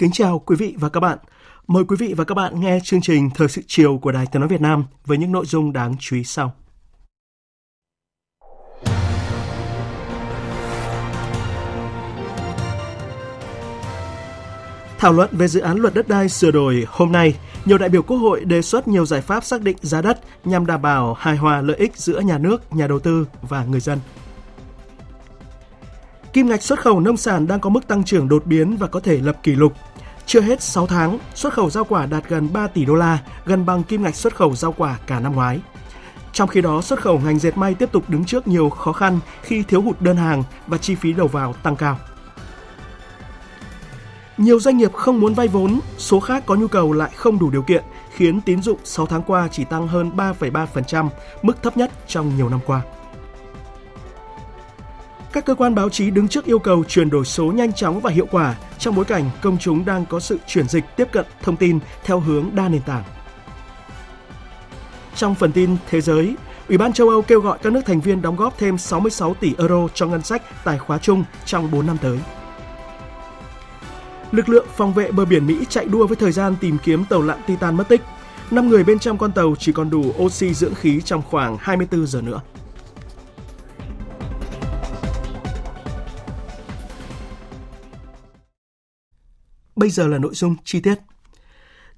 Kính chào quý vị và các bạn. Mời quý vị và các bạn nghe chương trình Thời sự chiều của Đài Tiếng Nói Việt Nam với những nội dung đáng chú ý sau. Thảo luận về dự án luật đất đai sửa đổi hôm nay, nhiều đại biểu Quốc hội đề xuất nhiều giải pháp xác định giá đất nhằm đảm bảo hài hòa lợi ích giữa nhà nước, nhà đầu tư và người dân. Kim ngạch xuất khẩu nông sản đang có mức tăng trưởng đột biến và có thể lập kỷ lục. Chưa hết 6 tháng, xuất khẩu rau quả đạt gần 3 tỷ đô la, gần bằng kim ngạch xuất khẩu rau quả cả năm ngoái. Trong khi đó, xuất khẩu ngành dệt may tiếp tục đứng trước nhiều khó khăn khi thiếu hụt đơn hàng và chi phí đầu vào tăng cao. Nhiều doanh nghiệp không muốn vay vốn, số khác có nhu cầu lại không đủ điều kiện, khiến tín dụng 6 tháng qua chỉ tăng hơn 3,3%, mức thấp nhất trong nhiều năm qua. Các cơ quan báo chí đứng trước yêu cầu chuyển đổi số nhanh chóng và hiệu quả trong bối cảnh công chúng đang có sự chuyển dịch tiếp cận thông tin theo hướng đa nền tảng. Trong phần tin thế giới, Ủy ban châu Âu kêu gọi các nước thành viên đóng góp thêm 66 tỷ euro cho ngân sách tài khóa chung trong 4 năm tới. Lực lượng phòng vệ bờ biển Mỹ chạy đua với thời gian tìm kiếm tàu lặn Titan mất tích. 5 người bên trong con tàu chỉ còn đủ oxy dưỡng khí trong khoảng 24 giờ nữa. Bây giờ là nội dung chi tiết.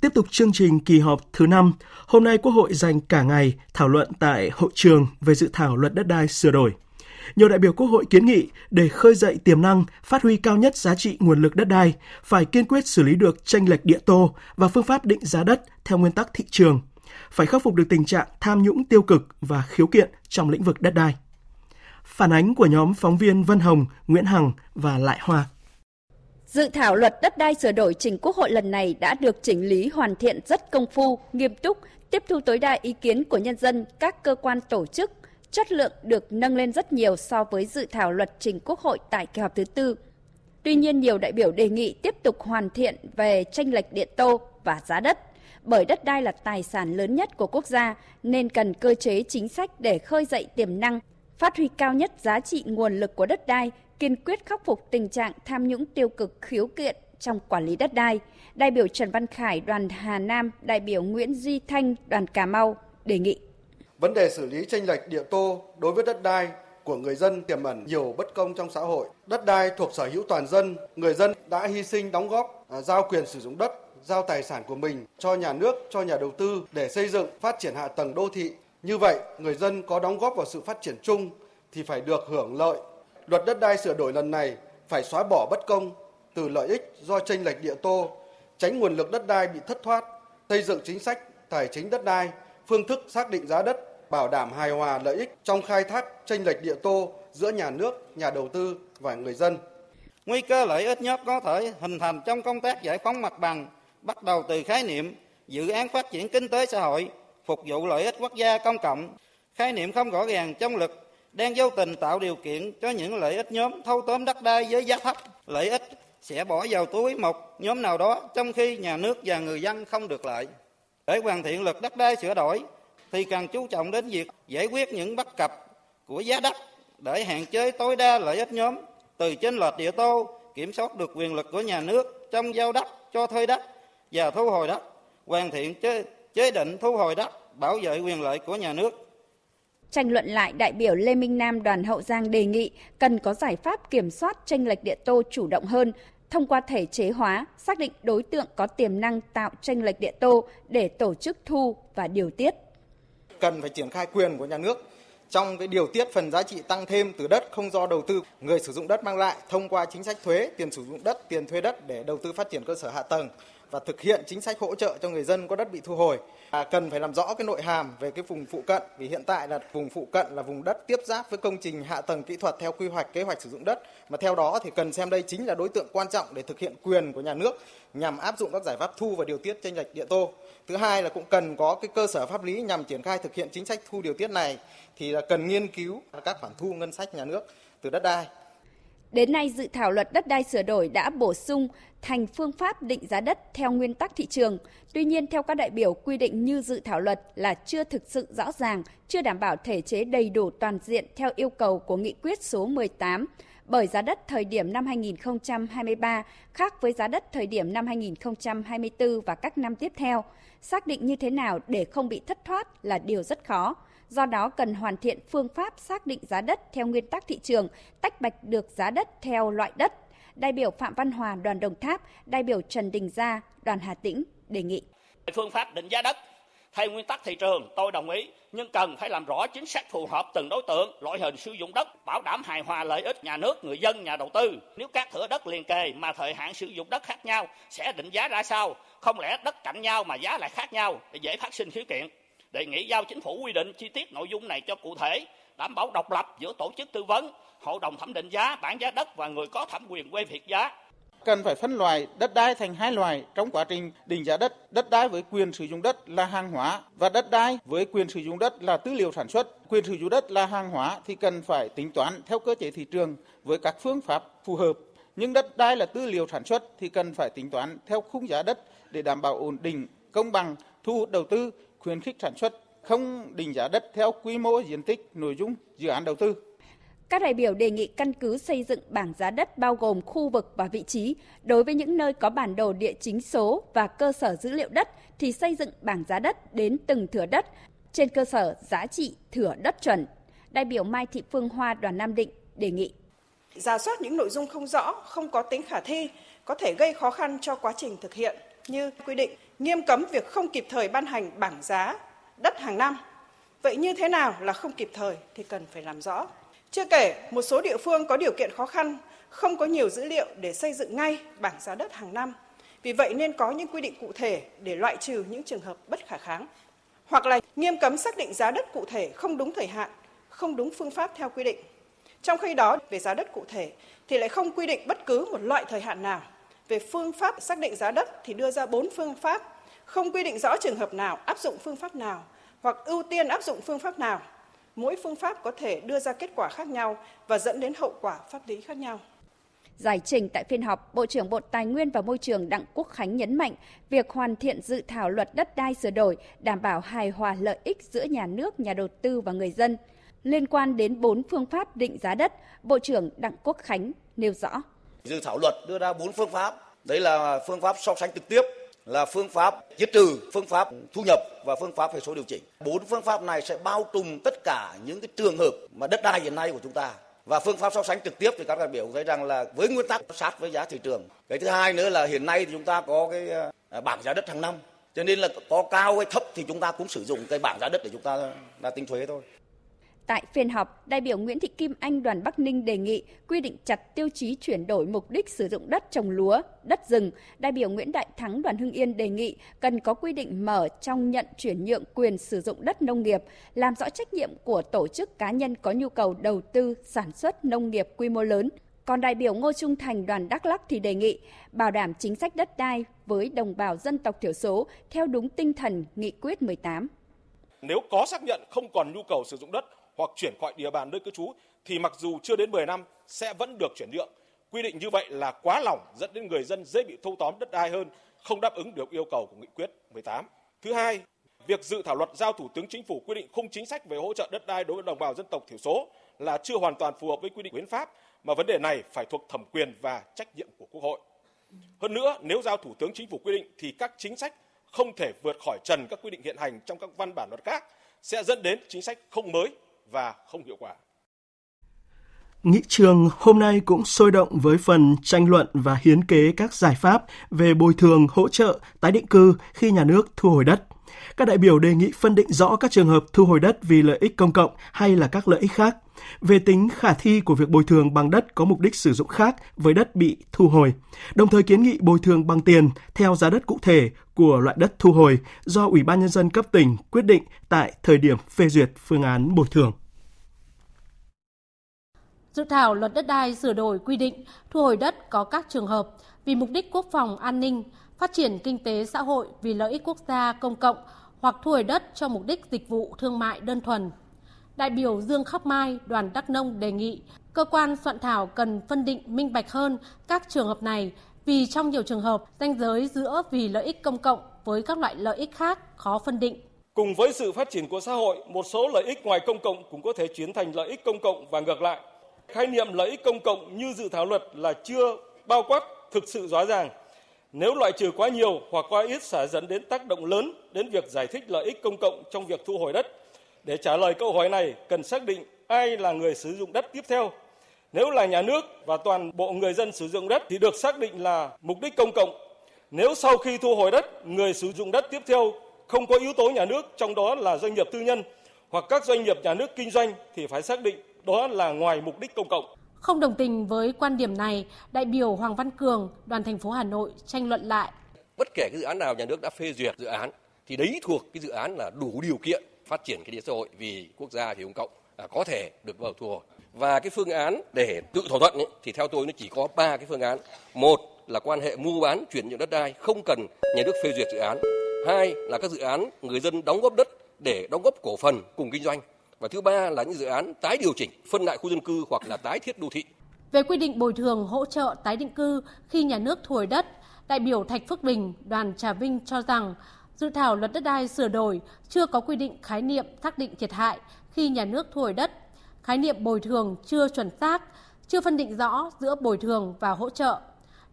Tiếp tục chương trình kỳ họp thứ 5, hôm nay Quốc hội dành cả ngày thảo luận tại hội trường về dự thảo luật đất đai sửa đổi. Nhiều đại biểu Quốc hội kiến nghị để khơi dậy tiềm năng, phát huy cao nhất giá trị nguồn lực đất đai, phải kiên quyết xử lý được tranh lệch địa tô và phương pháp định giá đất theo nguyên tắc thị trường, phải khắc phục được tình trạng tham nhũng tiêu cực và khiếu kiện trong lĩnh vực đất đai. Phản ánh của nhóm phóng viên Vân Hồng, Nguyễn Hằng và Lại Hoa. Dự thảo luật đất đai sửa đổi trình Quốc hội lần này đã được chỉnh lý hoàn thiện rất công phu, nghiêm túc, tiếp thu tối đa ý kiến của nhân dân, các cơ quan tổ chức, chất lượng được nâng lên rất nhiều so với dự thảo luật trình Quốc hội tại kỳ họp thứ tư. Tuy nhiên, nhiều đại biểu đề nghị tiếp tục hoàn thiện về tranh lệch điện tô và giá đất, bởi đất đai là tài sản lớn nhất của quốc gia nên cần cơ chế chính sách để khơi dậy tiềm năng, phát huy cao nhất giá trị nguồn lực của đất đai kiên quyết khắc phục tình trạng tham nhũng tiêu cực khiếu kiện trong quản lý đất đai. Đại biểu Trần Văn Khải, đoàn Hà Nam, đại biểu Nguyễn Duy Thanh, đoàn Cà Mau đề nghị. Vấn đề xử lý tranh lệch địa tô đối với đất đai của người dân tiềm ẩn nhiều bất công trong xã hội. Đất đai thuộc sở hữu toàn dân, người dân đã hy sinh đóng góp, à, giao quyền sử dụng đất, giao tài sản của mình cho nhà nước, cho nhà đầu tư để xây dựng, phát triển hạ tầng đô thị. Như vậy, người dân có đóng góp vào sự phát triển chung thì phải được hưởng lợi Luật đất đai sửa đổi lần này phải xóa bỏ bất công từ lợi ích do tranh lệch địa tô, tránh nguồn lực đất đai bị thất thoát, xây dựng chính sách tài chính đất đai, phương thức xác định giá đất, bảo đảm hài hòa lợi ích trong khai thác tranh lệch địa tô giữa nhà nước, nhà đầu tư và người dân. Nguy cơ lợi ích nhất có thể hình thành trong công tác giải phóng mặt bằng, bắt đầu từ khái niệm dự án phát triển kinh tế xã hội, phục vụ lợi ích quốc gia công cộng, khái niệm không rõ ràng trong luật đang vô tình tạo điều kiện cho những lợi ích nhóm thâu tóm đất đai với giá thấp. Lợi ích sẽ bỏ vào túi một nhóm nào đó trong khi nhà nước và người dân không được lợi. Để hoàn thiện luật đất đai sửa đổi thì cần chú trọng đến việc giải quyết những bất cập của giá đất để hạn chế tối đa lợi ích nhóm từ trên lệch địa tô kiểm soát được quyền lực của nhà nước trong giao đất cho thuê đất và thu hồi đất hoàn thiện chế, chế định thu hồi đất bảo vệ quyền lợi của nhà nước Tranh luận lại, đại biểu Lê Minh Nam đoàn Hậu Giang đề nghị cần có giải pháp kiểm soát tranh lệch địa tô chủ động hơn, thông qua thể chế hóa, xác định đối tượng có tiềm năng tạo tranh lệch địa tô để tổ chức thu và điều tiết. Cần phải triển khai quyền của nhà nước. Trong cái điều tiết phần giá trị tăng thêm từ đất không do đầu tư người sử dụng đất mang lại thông qua chính sách thuế, tiền sử dụng đất, tiền thuê đất để đầu tư phát triển cơ sở hạ tầng và thực hiện chính sách hỗ trợ cho người dân có đất bị thu hồi. À, cần phải làm rõ cái nội hàm về cái vùng phụ cận vì hiện tại là vùng phụ cận là vùng đất tiếp giáp với công trình hạ tầng kỹ thuật theo quy hoạch kế hoạch sử dụng đất mà theo đó thì cần xem đây chính là đối tượng quan trọng để thực hiện quyền của nhà nước nhằm áp dụng các giải pháp thu và điều tiết chênh lệch địa tô. Thứ hai là cũng cần có cái cơ sở pháp lý nhằm triển khai thực hiện chính sách thu điều tiết này thì là cần nghiên cứu các khoản thu ngân sách nhà nước từ đất đai Đến nay, dự thảo luật đất đai sửa đổi đã bổ sung thành phương pháp định giá đất theo nguyên tắc thị trường. Tuy nhiên, theo các đại biểu, quy định như dự thảo luật là chưa thực sự rõ ràng, chưa đảm bảo thể chế đầy đủ toàn diện theo yêu cầu của nghị quyết số 18 bởi giá đất thời điểm năm 2023 khác với giá đất thời điểm năm 2024 và các năm tiếp theo. Xác định như thế nào để không bị thất thoát là điều rất khó. Do đó cần hoàn thiện phương pháp xác định giá đất theo nguyên tắc thị trường, tách bạch được giá đất theo loại đất. Đại biểu Phạm Văn Hòa, đoàn Đồng Tháp, đại biểu Trần Đình Gia, đoàn Hà Tĩnh đề nghị. Phương pháp định giá đất theo nguyên tắc thị trường tôi đồng ý nhưng cần phải làm rõ chính sách phù hợp từng đối tượng loại hình sử dụng đất bảo đảm hài hòa lợi ích nhà nước người dân nhà đầu tư nếu các thửa đất liền kề mà thời hạn sử dụng đất khác nhau sẽ định giá ra sao không lẽ đất cạnh nhau mà giá lại khác nhau để dễ phát sinh khiếu kiện đề nghị giao chính phủ quy định chi tiết nội dung này cho cụ thể đảm bảo độc lập giữa tổ chức tư vấn hội đồng thẩm định giá bản giá đất và người có thẩm quyền quê việc giá cần phải phân loại đất đai thành hai loại trong quá trình định giá đất. Đất đai với quyền sử dụng đất là hàng hóa và đất đai với quyền sử dụng đất là tư liệu sản xuất. Quyền sử dụng đất là hàng hóa thì cần phải tính toán theo cơ chế thị trường với các phương pháp phù hợp. Nhưng đất đai là tư liệu sản xuất thì cần phải tính toán theo khung giá đất để đảm bảo ổn định, công bằng, thu hút đầu tư, khuyến khích sản xuất, không định giá đất theo quy mô diện tích, nội dung dự án đầu tư. Các đại biểu đề nghị căn cứ xây dựng bảng giá đất bao gồm khu vực và vị trí. Đối với những nơi có bản đồ địa chính số và cơ sở dữ liệu đất thì xây dựng bảng giá đất đến từng thửa đất trên cơ sở giá trị thửa đất chuẩn. Đại biểu Mai Thị Phương Hoa đoàn Nam Định đề nghị. Giả soát những nội dung không rõ, không có tính khả thi, có thể gây khó khăn cho quá trình thực hiện như quy định nghiêm cấm việc không kịp thời ban hành bảng giá đất hàng năm. Vậy như thế nào là không kịp thời thì cần phải làm rõ. Chưa kể, một số địa phương có điều kiện khó khăn, không có nhiều dữ liệu để xây dựng ngay bảng giá đất hàng năm. Vì vậy nên có những quy định cụ thể để loại trừ những trường hợp bất khả kháng. Hoặc là nghiêm cấm xác định giá đất cụ thể không đúng thời hạn, không đúng phương pháp theo quy định. Trong khi đó, về giá đất cụ thể thì lại không quy định bất cứ một loại thời hạn nào. Về phương pháp xác định giá đất thì đưa ra bốn phương pháp, không quy định rõ trường hợp nào áp dụng phương pháp nào hoặc ưu tiên áp dụng phương pháp nào mỗi phương pháp có thể đưa ra kết quả khác nhau và dẫn đến hậu quả pháp lý khác nhau. Giải trình tại phiên họp, Bộ trưởng Bộ Tài nguyên và Môi trường Đặng Quốc Khánh nhấn mạnh việc hoàn thiện dự thảo luật đất đai sửa đổi đảm bảo hài hòa lợi ích giữa nhà nước, nhà đầu tư và người dân. Liên quan đến bốn phương pháp định giá đất, Bộ trưởng Đặng Quốc Khánh nêu rõ. Dự thảo luật đưa ra bốn phương pháp, đấy là phương pháp so sánh trực tiếp, là phương pháp giết trừ, phương pháp thu nhập và phương pháp hệ số điều chỉnh. Bốn phương pháp này sẽ bao trùm tất cả những cái trường hợp mà đất đai hiện nay của chúng ta. Và phương pháp so sánh trực tiếp thì các đại biểu thấy rằng là với nguyên tắc sát với giá thị trường. Cái thứ hai nữa là hiện nay thì chúng ta có cái à, bảng giá đất hàng năm. Cho nên là có cao hay thấp thì chúng ta cũng sử dụng cái bảng giá đất để chúng ta là tính thuế thôi. Tại phiên họp, đại biểu Nguyễn Thị Kim Anh đoàn Bắc Ninh đề nghị quy định chặt tiêu chí chuyển đổi mục đích sử dụng đất trồng lúa, đất rừng. Đại biểu Nguyễn Đại Thắng đoàn Hưng Yên đề nghị cần có quy định mở trong nhận chuyển nhượng quyền sử dụng đất nông nghiệp, làm rõ trách nhiệm của tổ chức cá nhân có nhu cầu đầu tư sản xuất nông nghiệp quy mô lớn. Còn đại biểu Ngô Trung Thành đoàn Đắk Lắk thì đề nghị bảo đảm chính sách đất đai với đồng bào dân tộc thiểu số theo đúng tinh thần nghị quyết 18. Nếu có xác nhận không còn nhu cầu sử dụng đất hoặc chuyển khỏi địa bàn nơi cư trú thì mặc dù chưa đến 10 năm sẽ vẫn được chuyển nhượng. Quy định như vậy là quá lỏng dẫn đến người dân dễ bị thâu tóm đất đai hơn, không đáp ứng được yêu cầu của nghị quyết 18. Thứ hai, việc dự thảo luật giao Thủ tướng Chính phủ quy định khung chính sách về hỗ trợ đất đai đối với đồng bào dân tộc thiểu số là chưa hoàn toàn phù hợp với quy định hiến pháp mà vấn đề này phải thuộc thẩm quyền và trách nhiệm của Quốc hội. Hơn nữa, nếu giao Thủ tướng Chính phủ quy định thì các chính sách không thể vượt khỏi trần các quy định hiện hành trong các văn bản luật khác sẽ dẫn đến chính sách không mới và không hiệu quả. Nghị trường hôm nay cũng sôi động với phần tranh luận và hiến kế các giải pháp về bồi thường hỗ trợ tái định cư khi nhà nước thu hồi đất. Các đại biểu đề nghị phân định rõ các trường hợp thu hồi đất vì lợi ích công cộng hay là các lợi ích khác. Về tính khả thi của việc bồi thường bằng đất có mục đích sử dụng khác với đất bị thu hồi, đồng thời kiến nghị bồi thường bằng tiền theo giá đất cụ thể của loại đất thu hồi do Ủy ban Nhân dân cấp tỉnh quyết định tại thời điểm phê duyệt phương án bồi thường. Dự thảo luật đất đai sửa đổi quy định thu hồi đất có các trường hợp vì mục đích quốc phòng an ninh, phát triển kinh tế xã hội vì lợi ích quốc gia công cộng hoặc thu hồi đất cho mục đích dịch vụ thương mại đơn thuần. Đại biểu Dương Khắc Mai, đoàn Đắk Nông đề nghị cơ quan soạn thảo cần phân định minh bạch hơn các trường hợp này vì trong nhiều trường hợp ranh giới giữa vì lợi ích công cộng với các loại lợi ích khác khó phân định. Cùng với sự phát triển của xã hội, một số lợi ích ngoài công cộng cũng có thể chuyển thành lợi ích công cộng và ngược lại. Khái niệm lợi ích công cộng như dự thảo luật là chưa bao quát thực sự rõ ràng. Nếu loại trừ quá nhiều hoặc quá ít sẽ dẫn đến tác động lớn đến việc giải thích lợi ích công cộng trong việc thu hồi đất. Để trả lời câu hỏi này, cần xác định ai là người sử dụng đất tiếp theo. Nếu là nhà nước và toàn bộ người dân sử dụng đất thì được xác định là mục đích công cộng. Nếu sau khi thu hồi đất, người sử dụng đất tiếp theo không có yếu tố nhà nước, trong đó là doanh nghiệp tư nhân hoặc các doanh nghiệp nhà nước kinh doanh thì phải xác định đó là ngoài mục đích công cộng. Không đồng tình với quan điểm này, đại biểu Hoàng Văn Cường, đoàn thành phố Hà Nội tranh luận lại. Bất kể cái dự án nào nhà nước đã phê duyệt dự án thì đấy thuộc cái dự án là đủ điều kiện phát triển kinh tế xã hội vì quốc gia vì công cộng à, có thể được vào thu hồi. Và cái phương án để tự thỏa thuận ấy, thì theo tôi nó chỉ có ba cái phương án. Một là quan hệ mua bán chuyển nhượng đất đai không cần nhà nước phê duyệt dự án. Hai là các dự án người dân đóng góp đất để đóng góp cổ phần cùng kinh doanh và thứ ba là những dự án tái điều chỉnh, phân lại khu dân cư hoặc là tái thiết đô thị. Về quy định bồi thường hỗ trợ tái định cư khi nhà nước thu hồi đất, đại biểu Thạch Phước Bình, đoàn Trà Vinh cho rằng dự thảo luật đất đai sửa đổi chưa có quy định khái niệm xác định thiệt hại khi nhà nước thu hồi đất, khái niệm bồi thường chưa chuẩn xác, chưa phân định rõ giữa bồi thường và hỗ trợ.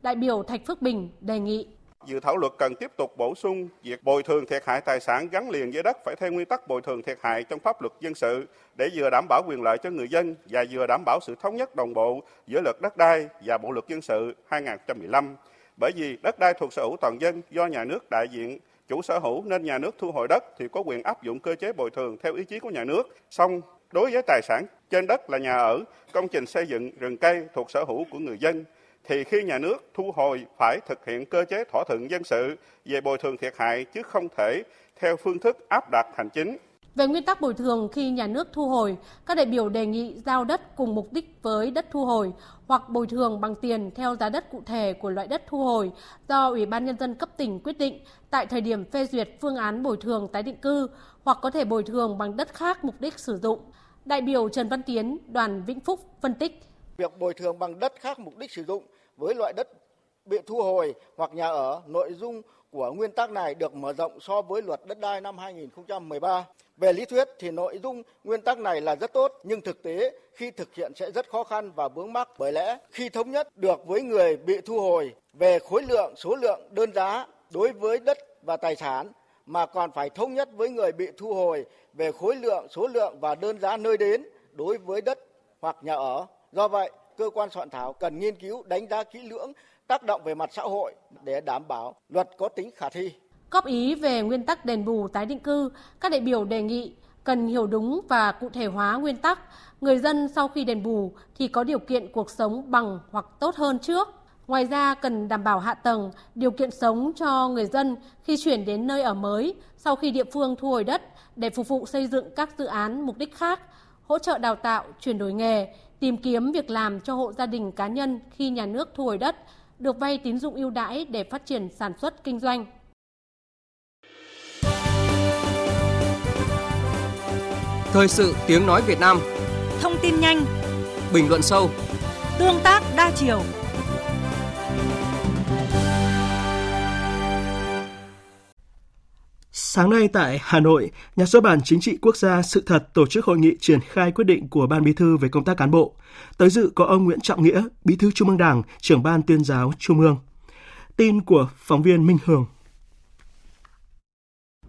Đại biểu Thạch Phước Bình đề nghị Dự thảo luật cần tiếp tục bổ sung việc bồi thường thiệt hại tài sản gắn liền với đất phải theo nguyên tắc bồi thường thiệt hại trong pháp luật dân sự để vừa đảm bảo quyền lợi cho người dân và vừa đảm bảo sự thống nhất đồng bộ giữa luật đất đai và bộ luật dân sự 2015. Bởi vì đất đai thuộc sở hữu toàn dân do nhà nước đại diện chủ sở hữu nên nhà nước thu hồi đất thì có quyền áp dụng cơ chế bồi thường theo ý chí của nhà nước. Song đối với tài sản trên đất là nhà ở, công trình xây dựng, rừng cây thuộc sở hữu của người dân thì khi nhà nước thu hồi phải thực hiện cơ chế thỏa thuận dân sự về bồi thường thiệt hại chứ không thể theo phương thức áp đặt hành chính. Về nguyên tắc bồi thường khi nhà nước thu hồi, các đại biểu đề nghị giao đất cùng mục đích với đất thu hồi hoặc bồi thường bằng tiền theo giá đất cụ thể của loại đất thu hồi do Ủy ban Nhân dân cấp tỉnh quyết định tại thời điểm phê duyệt phương án bồi thường tái định cư hoặc có thể bồi thường bằng đất khác mục đích sử dụng. Đại biểu Trần Văn Tiến, đoàn Vĩnh Phúc phân tích. Việc bồi thường bằng đất khác mục đích sử dụng với loại đất bị thu hồi hoặc nhà ở, nội dung của nguyên tắc này được mở rộng so với luật đất đai năm 2013. Về lý thuyết thì nội dung nguyên tắc này là rất tốt, nhưng thực tế khi thực hiện sẽ rất khó khăn và vướng mắc bởi lẽ khi thống nhất được với người bị thu hồi về khối lượng, số lượng, đơn giá đối với đất và tài sản mà còn phải thống nhất với người bị thu hồi về khối lượng, số lượng và đơn giá nơi đến đối với đất hoặc nhà ở. Do vậy, cơ quan soạn thảo cần nghiên cứu đánh giá kỹ lưỡng tác động về mặt xã hội để đảm bảo luật có tính khả thi. Góp ý về nguyên tắc đền bù tái định cư, các đại biểu đề nghị cần hiểu đúng và cụ thể hóa nguyên tắc, người dân sau khi đền bù thì có điều kiện cuộc sống bằng hoặc tốt hơn trước. Ngoài ra cần đảm bảo hạ tầng, điều kiện sống cho người dân khi chuyển đến nơi ở mới sau khi địa phương thu hồi đất để phục vụ xây dựng các dự án mục đích khác, hỗ trợ đào tạo, chuyển đổi nghề, tìm kiếm việc làm cho hộ gia đình cá nhân khi nhà nước thu hồi đất, được vay tín dụng ưu đãi để phát triển sản xuất kinh doanh. Thời sự tiếng nói Việt Nam. Thông tin nhanh. Bình luận sâu. Tương tác đa chiều Sáng nay tại Hà Nội, Nhà xuất bản Chính trị Quốc gia Sự thật tổ chức hội nghị triển khai quyết định của Ban Bí thư về công tác cán bộ. Tới dự có ông Nguyễn Trọng Nghĩa, Bí thư Trung ương Đảng, trưởng ban tuyên giáo Trung ương. Tin của phóng viên Minh Hường.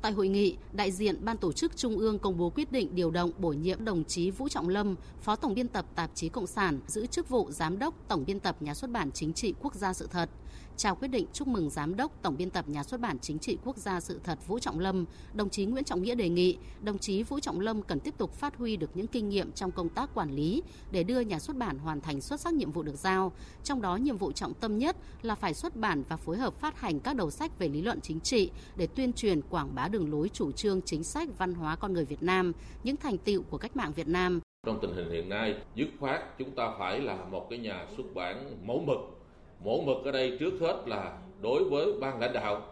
Tại hội nghị, đại diện Ban tổ chức Trung ương công bố quyết định điều động bổ nhiệm đồng chí Vũ Trọng Lâm, Phó Tổng biên tập Tạp chí Cộng sản, giữ chức vụ Giám đốc Tổng biên tập Nhà xuất bản Chính trị Quốc gia sự thật trao quyết định chúc mừng Giám đốc Tổng biên tập Nhà xuất bản Chính trị Quốc gia sự thật Vũ Trọng Lâm, đồng chí Nguyễn Trọng Nghĩa đề nghị đồng chí Vũ Trọng Lâm cần tiếp tục phát huy được những kinh nghiệm trong công tác quản lý để đưa nhà xuất bản hoàn thành xuất sắc nhiệm vụ được giao. Trong đó nhiệm vụ trọng tâm nhất là phải xuất bản và phối hợp phát hành các đầu sách về lý luận chính trị để tuyên truyền quảng bá đường lối chủ trương chính sách văn hóa con người Việt Nam, những thành tựu của cách mạng Việt Nam, trong tình hình hiện nay dứt khoát chúng ta phải là một cái nhà xuất bản mẫu mực mổ mực ở đây trước hết là đối với ban lãnh đạo.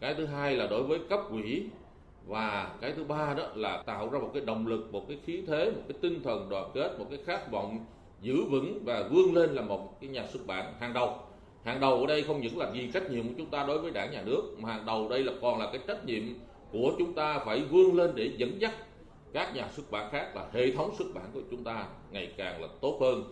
Cái thứ hai là đối với cấp quỹ. Và cái thứ ba đó là tạo ra một cái động lực, một cái khí thế, một cái tinh thần đoàn kết, một cái khát vọng giữ vững và vươn lên là một cái nhà xuất bản hàng đầu. Hàng đầu ở đây không những là gì trách nhiệm của chúng ta đối với đảng nhà nước, mà hàng đầu đây là còn là cái trách nhiệm của chúng ta phải vươn lên để dẫn dắt các nhà xuất bản khác là hệ thống xuất bản của chúng ta ngày càng là tốt hơn.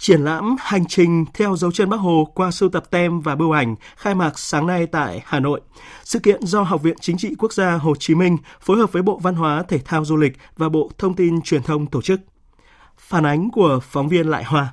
Triển lãm Hành trình theo dấu chân Bác Hồ qua sưu tập tem và bưu ảnh khai mạc sáng nay tại Hà Nội. Sự kiện do Học viện Chính trị Quốc gia Hồ Chí Minh phối hợp với Bộ Văn hóa, Thể thao Du lịch và Bộ Thông tin Truyền thông tổ chức. Phản ánh của phóng viên Lại Hoa.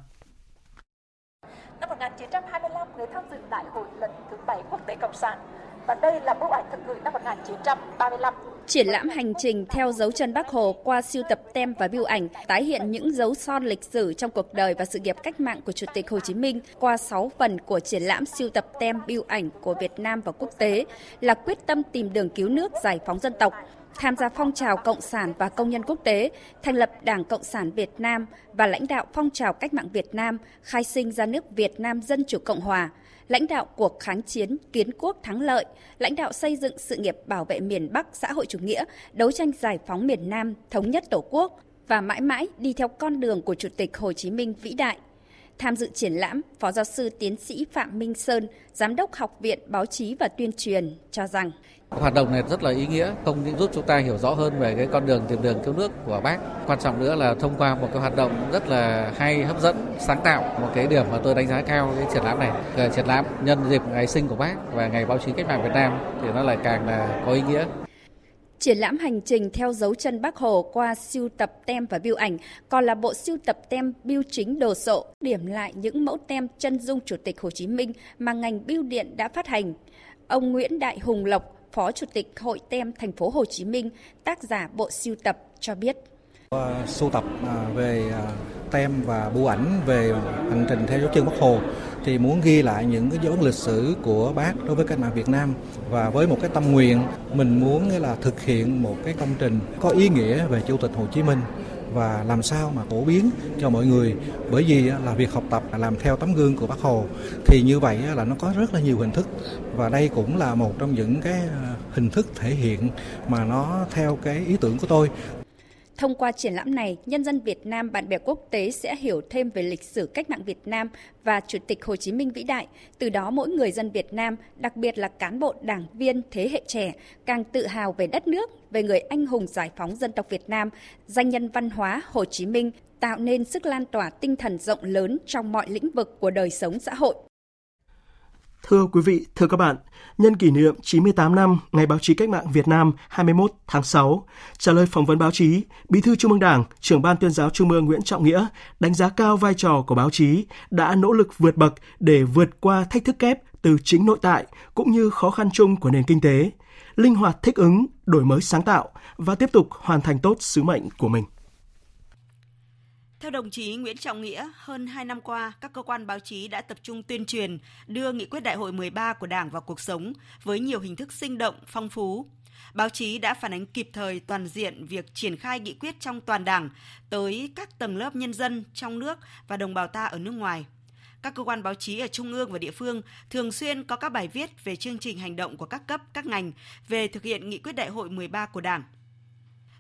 Năm 1925, người tham dự Đại hội lần thứ 7 Quốc tế Cộng sản và đây là bức ảnh thực gửi năm 1935. Triển lãm hành trình theo dấu chân Bác Hồ qua siêu tập tem và biêu ảnh tái hiện những dấu son lịch sử trong cuộc đời và sự nghiệp cách mạng của Chủ tịch Hồ Chí Minh qua 6 phần của triển lãm siêu tập tem biêu ảnh của Việt Nam và quốc tế là quyết tâm tìm đường cứu nước giải phóng dân tộc, tham gia phong trào Cộng sản và công nhân quốc tế, thành lập Đảng Cộng sản Việt Nam và lãnh đạo phong trào cách mạng Việt Nam, khai sinh ra nước Việt Nam Dân Chủ Cộng Hòa – lãnh đạo cuộc kháng chiến kiến quốc thắng lợi, lãnh đạo xây dựng sự nghiệp bảo vệ miền Bắc xã hội chủ nghĩa, đấu tranh giải phóng miền Nam, thống nhất Tổ quốc và mãi mãi đi theo con đường của Chủ tịch Hồ Chí Minh vĩ đại. Tham dự triển lãm, Phó giáo sư tiến sĩ Phạm Minh Sơn, Giám đốc Học viện Báo chí và Tuyên truyền cho rằng Hoạt động này rất là ý nghĩa, không những giúp chúng ta hiểu rõ hơn về cái con đường tìm đường cứu nước của bác. Quan trọng nữa là thông qua một cái hoạt động rất là hay, hấp dẫn, sáng tạo. Một cái điểm mà tôi đánh giá cao cái triển lãm này. Cái triển lãm nhân dịp ngày sinh của bác và ngày báo chí cách mạng Việt Nam thì nó lại càng là có ý nghĩa. Triển lãm hành trình theo dấu chân Bác Hồ qua siêu tập tem và biêu ảnh còn là bộ siêu tập tem biêu chính đồ sộ, điểm lại những mẫu tem chân dung Chủ tịch Hồ Chí Minh mà ngành biêu điện đã phát hành. Ông Nguyễn Đại Hùng Lộc, Phó Chủ tịch Hội Tem Thành phố Hồ Chí Minh, tác giả bộ siêu tập cho biết. Sưu tập à, về à, tem và bưu ảnh về hành trình theo dấu chân Bắc Hồ thì muốn ghi lại những cái dấu ấn lịch sử của bác đối với cách mạng Việt Nam và với một cái tâm nguyện mình muốn là thực hiện một cái công trình có ý nghĩa về Chủ tịch Hồ Chí Minh và làm sao mà phổ biến cho mọi người. Bởi vì là việc học tập làm theo tấm gương của bác Hồ. Thì như vậy là nó có rất là nhiều hình thức. Và đây cũng là một trong những cái à, hình thức thể hiện mà nó theo cái ý tưởng của tôi. Thông qua triển lãm này, nhân dân Việt Nam, bạn bè quốc tế sẽ hiểu thêm về lịch sử cách mạng Việt Nam và Chủ tịch Hồ Chí Minh vĩ đại. Từ đó mỗi người dân Việt Nam, đặc biệt là cán bộ đảng viên thế hệ trẻ, càng tự hào về đất nước, về người anh hùng giải phóng dân tộc Việt Nam, danh nhân văn hóa Hồ Chí Minh, tạo nên sức lan tỏa tinh thần rộng lớn trong mọi lĩnh vực của đời sống xã hội. Thưa quý vị, thưa các bạn, nhân kỷ niệm 98 năm Ngày báo chí cách mạng Việt Nam 21 tháng 6, trả lời phỏng vấn báo chí, Bí thư Trung ương Đảng, trưởng ban tuyên giáo Trung ương Nguyễn Trọng Nghĩa đánh giá cao vai trò của báo chí đã nỗ lực vượt bậc để vượt qua thách thức kép từ chính nội tại cũng như khó khăn chung của nền kinh tế, linh hoạt thích ứng, đổi mới sáng tạo và tiếp tục hoàn thành tốt sứ mệnh của mình. Theo đồng chí Nguyễn Trọng Nghĩa, hơn 2 năm qua, các cơ quan báo chí đã tập trung tuyên truyền, đưa nghị quyết đại hội 13 của Đảng vào cuộc sống với nhiều hình thức sinh động, phong phú. Báo chí đã phản ánh kịp thời toàn diện việc triển khai nghị quyết trong toàn Đảng tới các tầng lớp nhân dân trong nước và đồng bào ta ở nước ngoài. Các cơ quan báo chí ở trung ương và địa phương thường xuyên có các bài viết về chương trình hành động của các cấp, các ngành về thực hiện nghị quyết đại hội 13 của Đảng –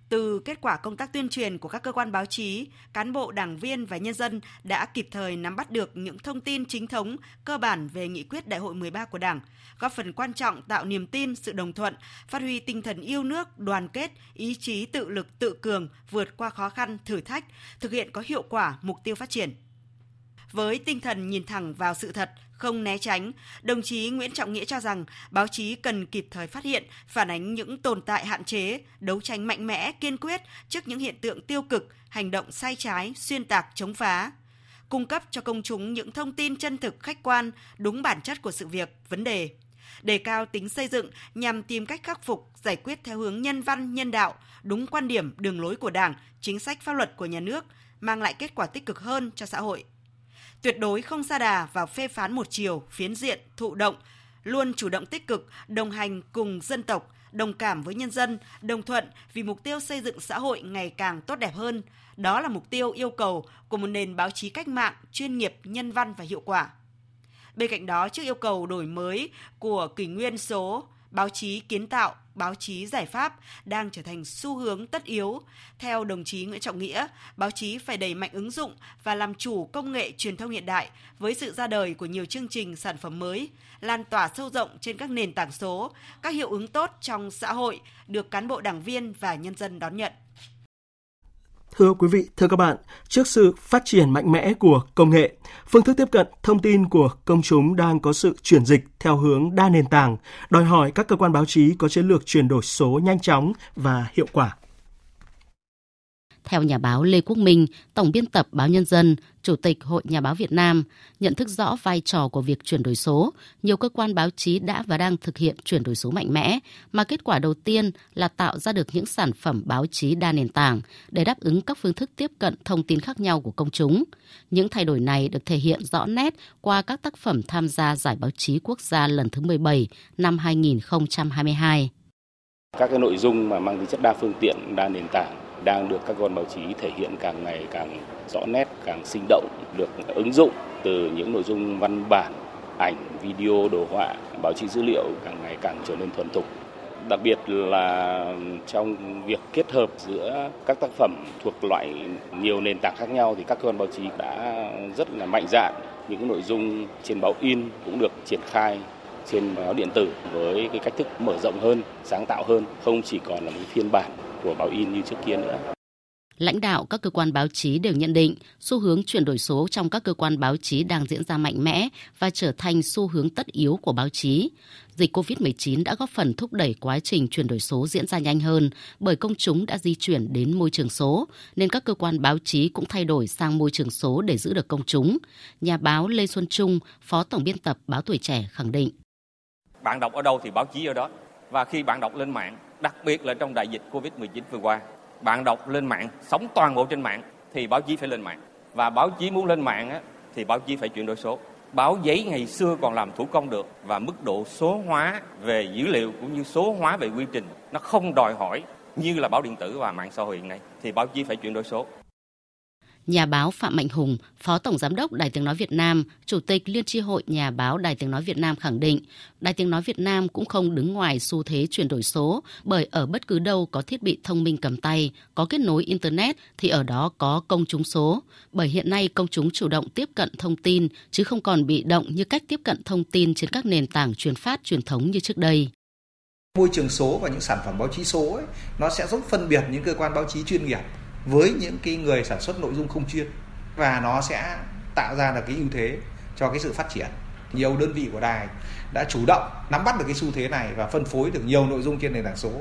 từ kết quả công tác tuyên truyền của các cơ quan báo chí, cán bộ, đảng viên và nhân dân đã kịp thời nắm bắt được những thông tin chính thống, cơ bản về nghị quyết đại hội 13 của Đảng, góp phần quan trọng tạo niềm tin, sự đồng thuận, phát huy tinh thần yêu nước, đoàn kết, ý chí tự lực tự cường, vượt qua khó khăn, thử thách, thực hiện có hiệu quả mục tiêu phát triển. Với tinh thần nhìn thẳng vào sự thật, không né tránh, đồng chí Nguyễn Trọng Nghĩa cho rằng báo chí cần kịp thời phát hiện, phản ánh những tồn tại hạn chế, đấu tranh mạnh mẽ, kiên quyết trước những hiện tượng tiêu cực, hành động sai trái, xuyên tạc, chống phá cung cấp cho công chúng những thông tin chân thực khách quan, đúng bản chất của sự việc, vấn đề đề cao tính xây dựng nhằm tìm cách khắc phục, giải quyết theo hướng nhân văn, nhân đạo, đúng quan điểm, đường lối của Đảng, chính sách pháp luật của nhà nước, mang lại kết quả tích cực hơn cho xã hội. Tuyệt đối không xa đà vào phê phán một chiều, phiến diện, thụ động, luôn chủ động tích cực, đồng hành cùng dân tộc, đồng cảm với nhân dân, đồng thuận vì mục tiêu xây dựng xã hội ngày càng tốt đẹp hơn. Đó là mục tiêu yêu cầu của một nền báo chí cách mạng, chuyên nghiệp, nhân văn và hiệu quả. Bên cạnh đó, trước yêu cầu đổi mới của kỷ nguyên số, báo chí kiến tạo, báo chí giải pháp đang trở thành xu hướng tất yếu. Theo đồng chí Nguyễn Trọng Nghĩa, báo chí phải đẩy mạnh ứng dụng và làm chủ công nghệ truyền thông hiện đại với sự ra đời của nhiều chương trình sản phẩm mới, lan tỏa sâu rộng trên các nền tảng số, các hiệu ứng tốt trong xã hội được cán bộ đảng viên và nhân dân đón nhận. Thưa quý vị, thưa các bạn, trước sự phát triển mạnh mẽ của công nghệ, phương thức tiếp cận thông tin của công chúng đang có sự chuyển dịch theo hướng đa nền tảng, đòi hỏi các cơ quan báo chí có chiến lược chuyển đổi số nhanh chóng và hiệu quả. Theo nhà báo Lê Quốc Minh, Tổng biên tập Báo Nhân dân, Chủ tịch Hội Nhà báo Việt Nam, nhận thức rõ vai trò của việc chuyển đổi số, nhiều cơ quan báo chí đã và đang thực hiện chuyển đổi số mạnh mẽ, mà kết quả đầu tiên là tạo ra được những sản phẩm báo chí đa nền tảng để đáp ứng các phương thức tiếp cận thông tin khác nhau của công chúng. Những thay đổi này được thể hiện rõ nét qua các tác phẩm tham gia Giải báo chí quốc gia lần thứ 17 năm 2022. Các cái nội dung mà mang tính chất đa phương tiện, đa nền tảng đang được các con báo chí thể hiện càng ngày càng rõ nét, càng sinh động, được ứng dụng từ những nội dung văn bản, ảnh, video, đồ họa, báo chí dữ liệu càng ngày càng trở nên thuần thục. Đặc biệt là trong việc kết hợp giữa các tác phẩm thuộc loại nhiều nền tảng khác nhau thì các cơ quan báo chí đã rất là mạnh dạn những nội dung trên báo in cũng được triển khai trên báo điện tử với cái cách thức mở rộng hơn, sáng tạo hơn, không chỉ còn là một phiên bản của báo in như trước kia nữa. Lãnh đạo các cơ quan báo chí đều nhận định xu hướng chuyển đổi số trong các cơ quan báo chí đang diễn ra mạnh mẽ và trở thành xu hướng tất yếu của báo chí. Dịch COVID-19 đã góp phần thúc đẩy quá trình chuyển đổi số diễn ra nhanh hơn bởi công chúng đã di chuyển đến môi trường số, nên các cơ quan báo chí cũng thay đổi sang môi trường số để giữ được công chúng. Nhà báo Lê Xuân Trung, Phó Tổng biên tập Báo Tuổi Trẻ khẳng định. Bạn đọc ở đâu thì báo chí ở đó. Và khi bạn đọc lên mạng, đặc biệt là trong đại dịch Covid-19 vừa qua, bạn đọc lên mạng, sống toàn bộ trên mạng thì báo chí phải lên mạng. Và báo chí muốn lên mạng á, thì báo chí phải chuyển đổi số. Báo giấy ngày xưa còn làm thủ công được và mức độ số hóa về dữ liệu cũng như số hóa về quy trình nó không đòi hỏi như là báo điện tử và mạng xã hội hiện nay thì báo chí phải chuyển đổi số. Nhà báo Phạm Mạnh Hùng, Phó Tổng Giám đốc Đài Tiếng Nói Việt Nam, Chủ tịch Liên tri hội Nhà báo Đài Tiếng Nói Việt Nam khẳng định, Đài Tiếng Nói Việt Nam cũng không đứng ngoài xu thế chuyển đổi số, bởi ở bất cứ đâu có thiết bị thông minh cầm tay, có kết nối Internet thì ở đó có công chúng số. Bởi hiện nay công chúng chủ động tiếp cận thông tin, chứ không còn bị động như cách tiếp cận thông tin trên các nền tảng truyền phát truyền thống như trước đây môi trường số và những sản phẩm báo chí số ấy, nó sẽ giúp phân biệt những cơ quan báo chí chuyên nghiệp với những cái người sản xuất nội dung không chuyên. Và nó sẽ tạo ra được cái ưu thế cho cái sự phát triển. Nhiều đơn vị của đài đã chủ động nắm bắt được cái xu thế này và phân phối được nhiều nội dung trên nền tảng số.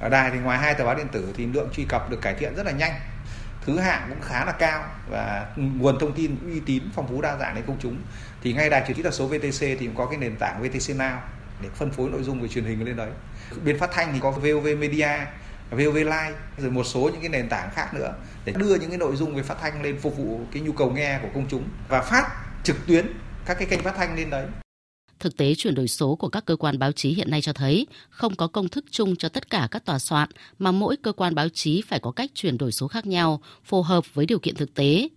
Ở đài thì ngoài hai tờ báo điện tử thì lượng truy cập được cải thiện rất là nhanh. Thứ hạng cũng khá là cao và nguồn thông tin uy tín phong phú đa dạng đến công chúng. Thì ngay đài truyền kỹ thuật số VTC thì cũng có cái nền tảng VTC Now để phân phối nội dung về truyền hình lên đấy. Bên phát thanh thì có VOV Media VOV Live rồi một số những cái nền tảng khác nữa để đưa những cái nội dung về phát thanh lên phục vụ cái nhu cầu nghe của công chúng và phát trực tuyến các cái kênh phát thanh lên đấy. Thực tế chuyển đổi số của các cơ quan báo chí hiện nay cho thấy không có công thức chung cho tất cả các tòa soạn mà mỗi cơ quan báo chí phải có cách chuyển đổi số khác nhau, phù hợp với điều kiện thực tế.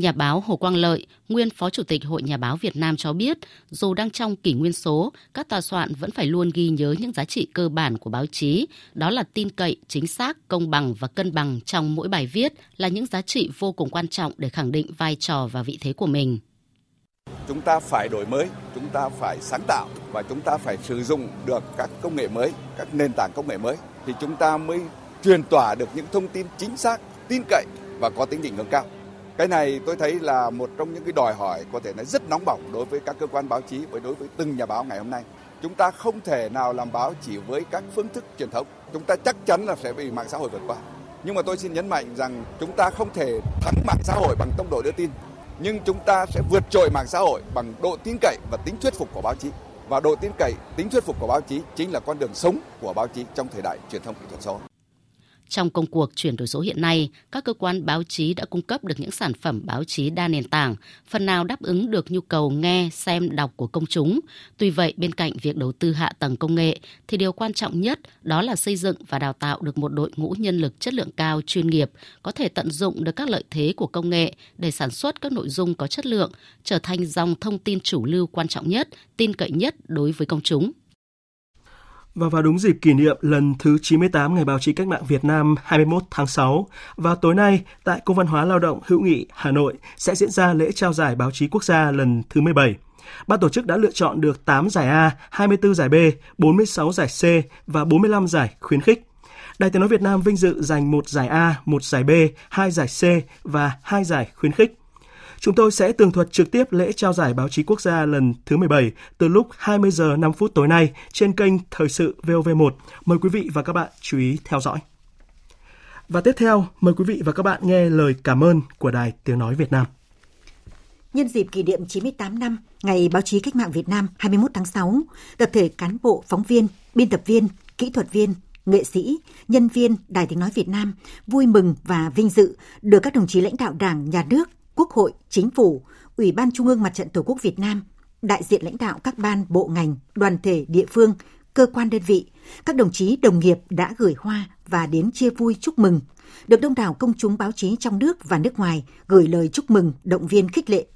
Nhà báo Hồ Quang Lợi, nguyên Phó Chủ tịch Hội Nhà báo Việt Nam cho biết, dù đang trong kỷ nguyên số, các tòa soạn vẫn phải luôn ghi nhớ những giá trị cơ bản của báo chí, đó là tin cậy, chính xác, công bằng và cân bằng trong mỗi bài viết là những giá trị vô cùng quan trọng để khẳng định vai trò và vị thế của mình. Chúng ta phải đổi mới, chúng ta phải sáng tạo và chúng ta phải sử dụng được các công nghệ mới, các nền tảng công nghệ mới thì chúng ta mới truyền tỏa được những thông tin chính xác, tin cậy và có tính định hướng cao cái này tôi thấy là một trong những cái đòi hỏi có thể nói rất nóng bỏng đối với các cơ quan báo chí và đối với từng nhà báo ngày hôm nay. Chúng ta không thể nào làm báo chỉ với các phương thức truyền thống. Chúng ta chắc chắn là sẽ bị mạng xã hội vượt qua. Nhưng mà tôi xin nhấn mạnh rằng chúng ta không thể thắng mạng xã hội bằng tốc độ đưa tin. Nhưng chúng ta sẽ vượt trội mạng xã hội bằng độ tin cậy và tính thuyết phục của báo chí. Và độ tin cậy, tính thuyết phục của báo chí chính là con đường sống của báo chí trong thời đại truyền thông kỹ thuật số. Trong công cuộc chuyển đổi số hiện nay, các cơ quan báo chí đã cung cấp được những sản phẩm báo chí đa nền tảng, phần nào đáp ứng được nhu cầu nghe, xem, đọc của công chúng. Tuy vậy, bên cạnh việc đầu tư hạ tầng công nghệ, thì điều quan trọng nhất đó là xây dựng và đào tạo được một đội ngũ nhân lực chất lượng cao, chuyên nghiệp, có thể tận dụng được các lợi thế của công nghệ để sản xuất các nội dung có chất lượng, trở thành dòng thông tin chủ lưu quan trọng nhất, tin cậy nhất đối với công chúng. Và vào đúng dịp kỷ niệm lần thứ 98 Ngày Báo chí Cách mạng Việt Nam 21 tháng 6, và tối nay tại Cung văn hóa lao động hữu nghị Hà Nội sẽ diễn ra lễ trao giải báo chí quốc gia lần thứ 17. Ban tổ chức đã lựa chọn được 8 giải A, 24 giải B, 46 giải C và 45 giải khuyến khích. Đài Tiếng Nói Việt Nam vinh dự giành một giải A, một giải B, hai giải C và hai giải khuyến khích. Chúng tôi sẽ tường thuật trực tiếp lễ trao giải báo chí quốc gia lần thứ 17 từ lúc 20 giờ 5 phút tối nay trên kênh Thời sự VOV1. Mời quý vị và các bạn chú ý theo dõi. Và tiếp theo, mời quý vị và các bạn nghe lời cảm ơn của Đài Tiếng Nói Việt Nam. Nhân dịp kỷ niệm 98 năm Ngày Báo chí Cách mạng Việt Nam 21 tháng 6, tập thể cán bộ, phóng viên, biên tập viên, kỹ thuật viên, nghệ sĩ, nhân viên Đài Tiếng Nói Việt Nam vui mừng và vinh dự được các đồng chí lãnh đạo Đảng, Nhà nước, Quốc hội, Chính phủ, Ủy ban Trung ương Mặt trận Tổ quốc Việt Nam, đại diện lãnh đạo các ban, bộ ngành, đoàn thể, địa phương, cơ quan đơn vị, các đồng chí đồng nghiệp đã gửi hoa và đến chia vui chúc mừng, được đông đảo công chúng báo chí trong nước và nước ngoài gửi lời chúc mừng, động viên khích lệ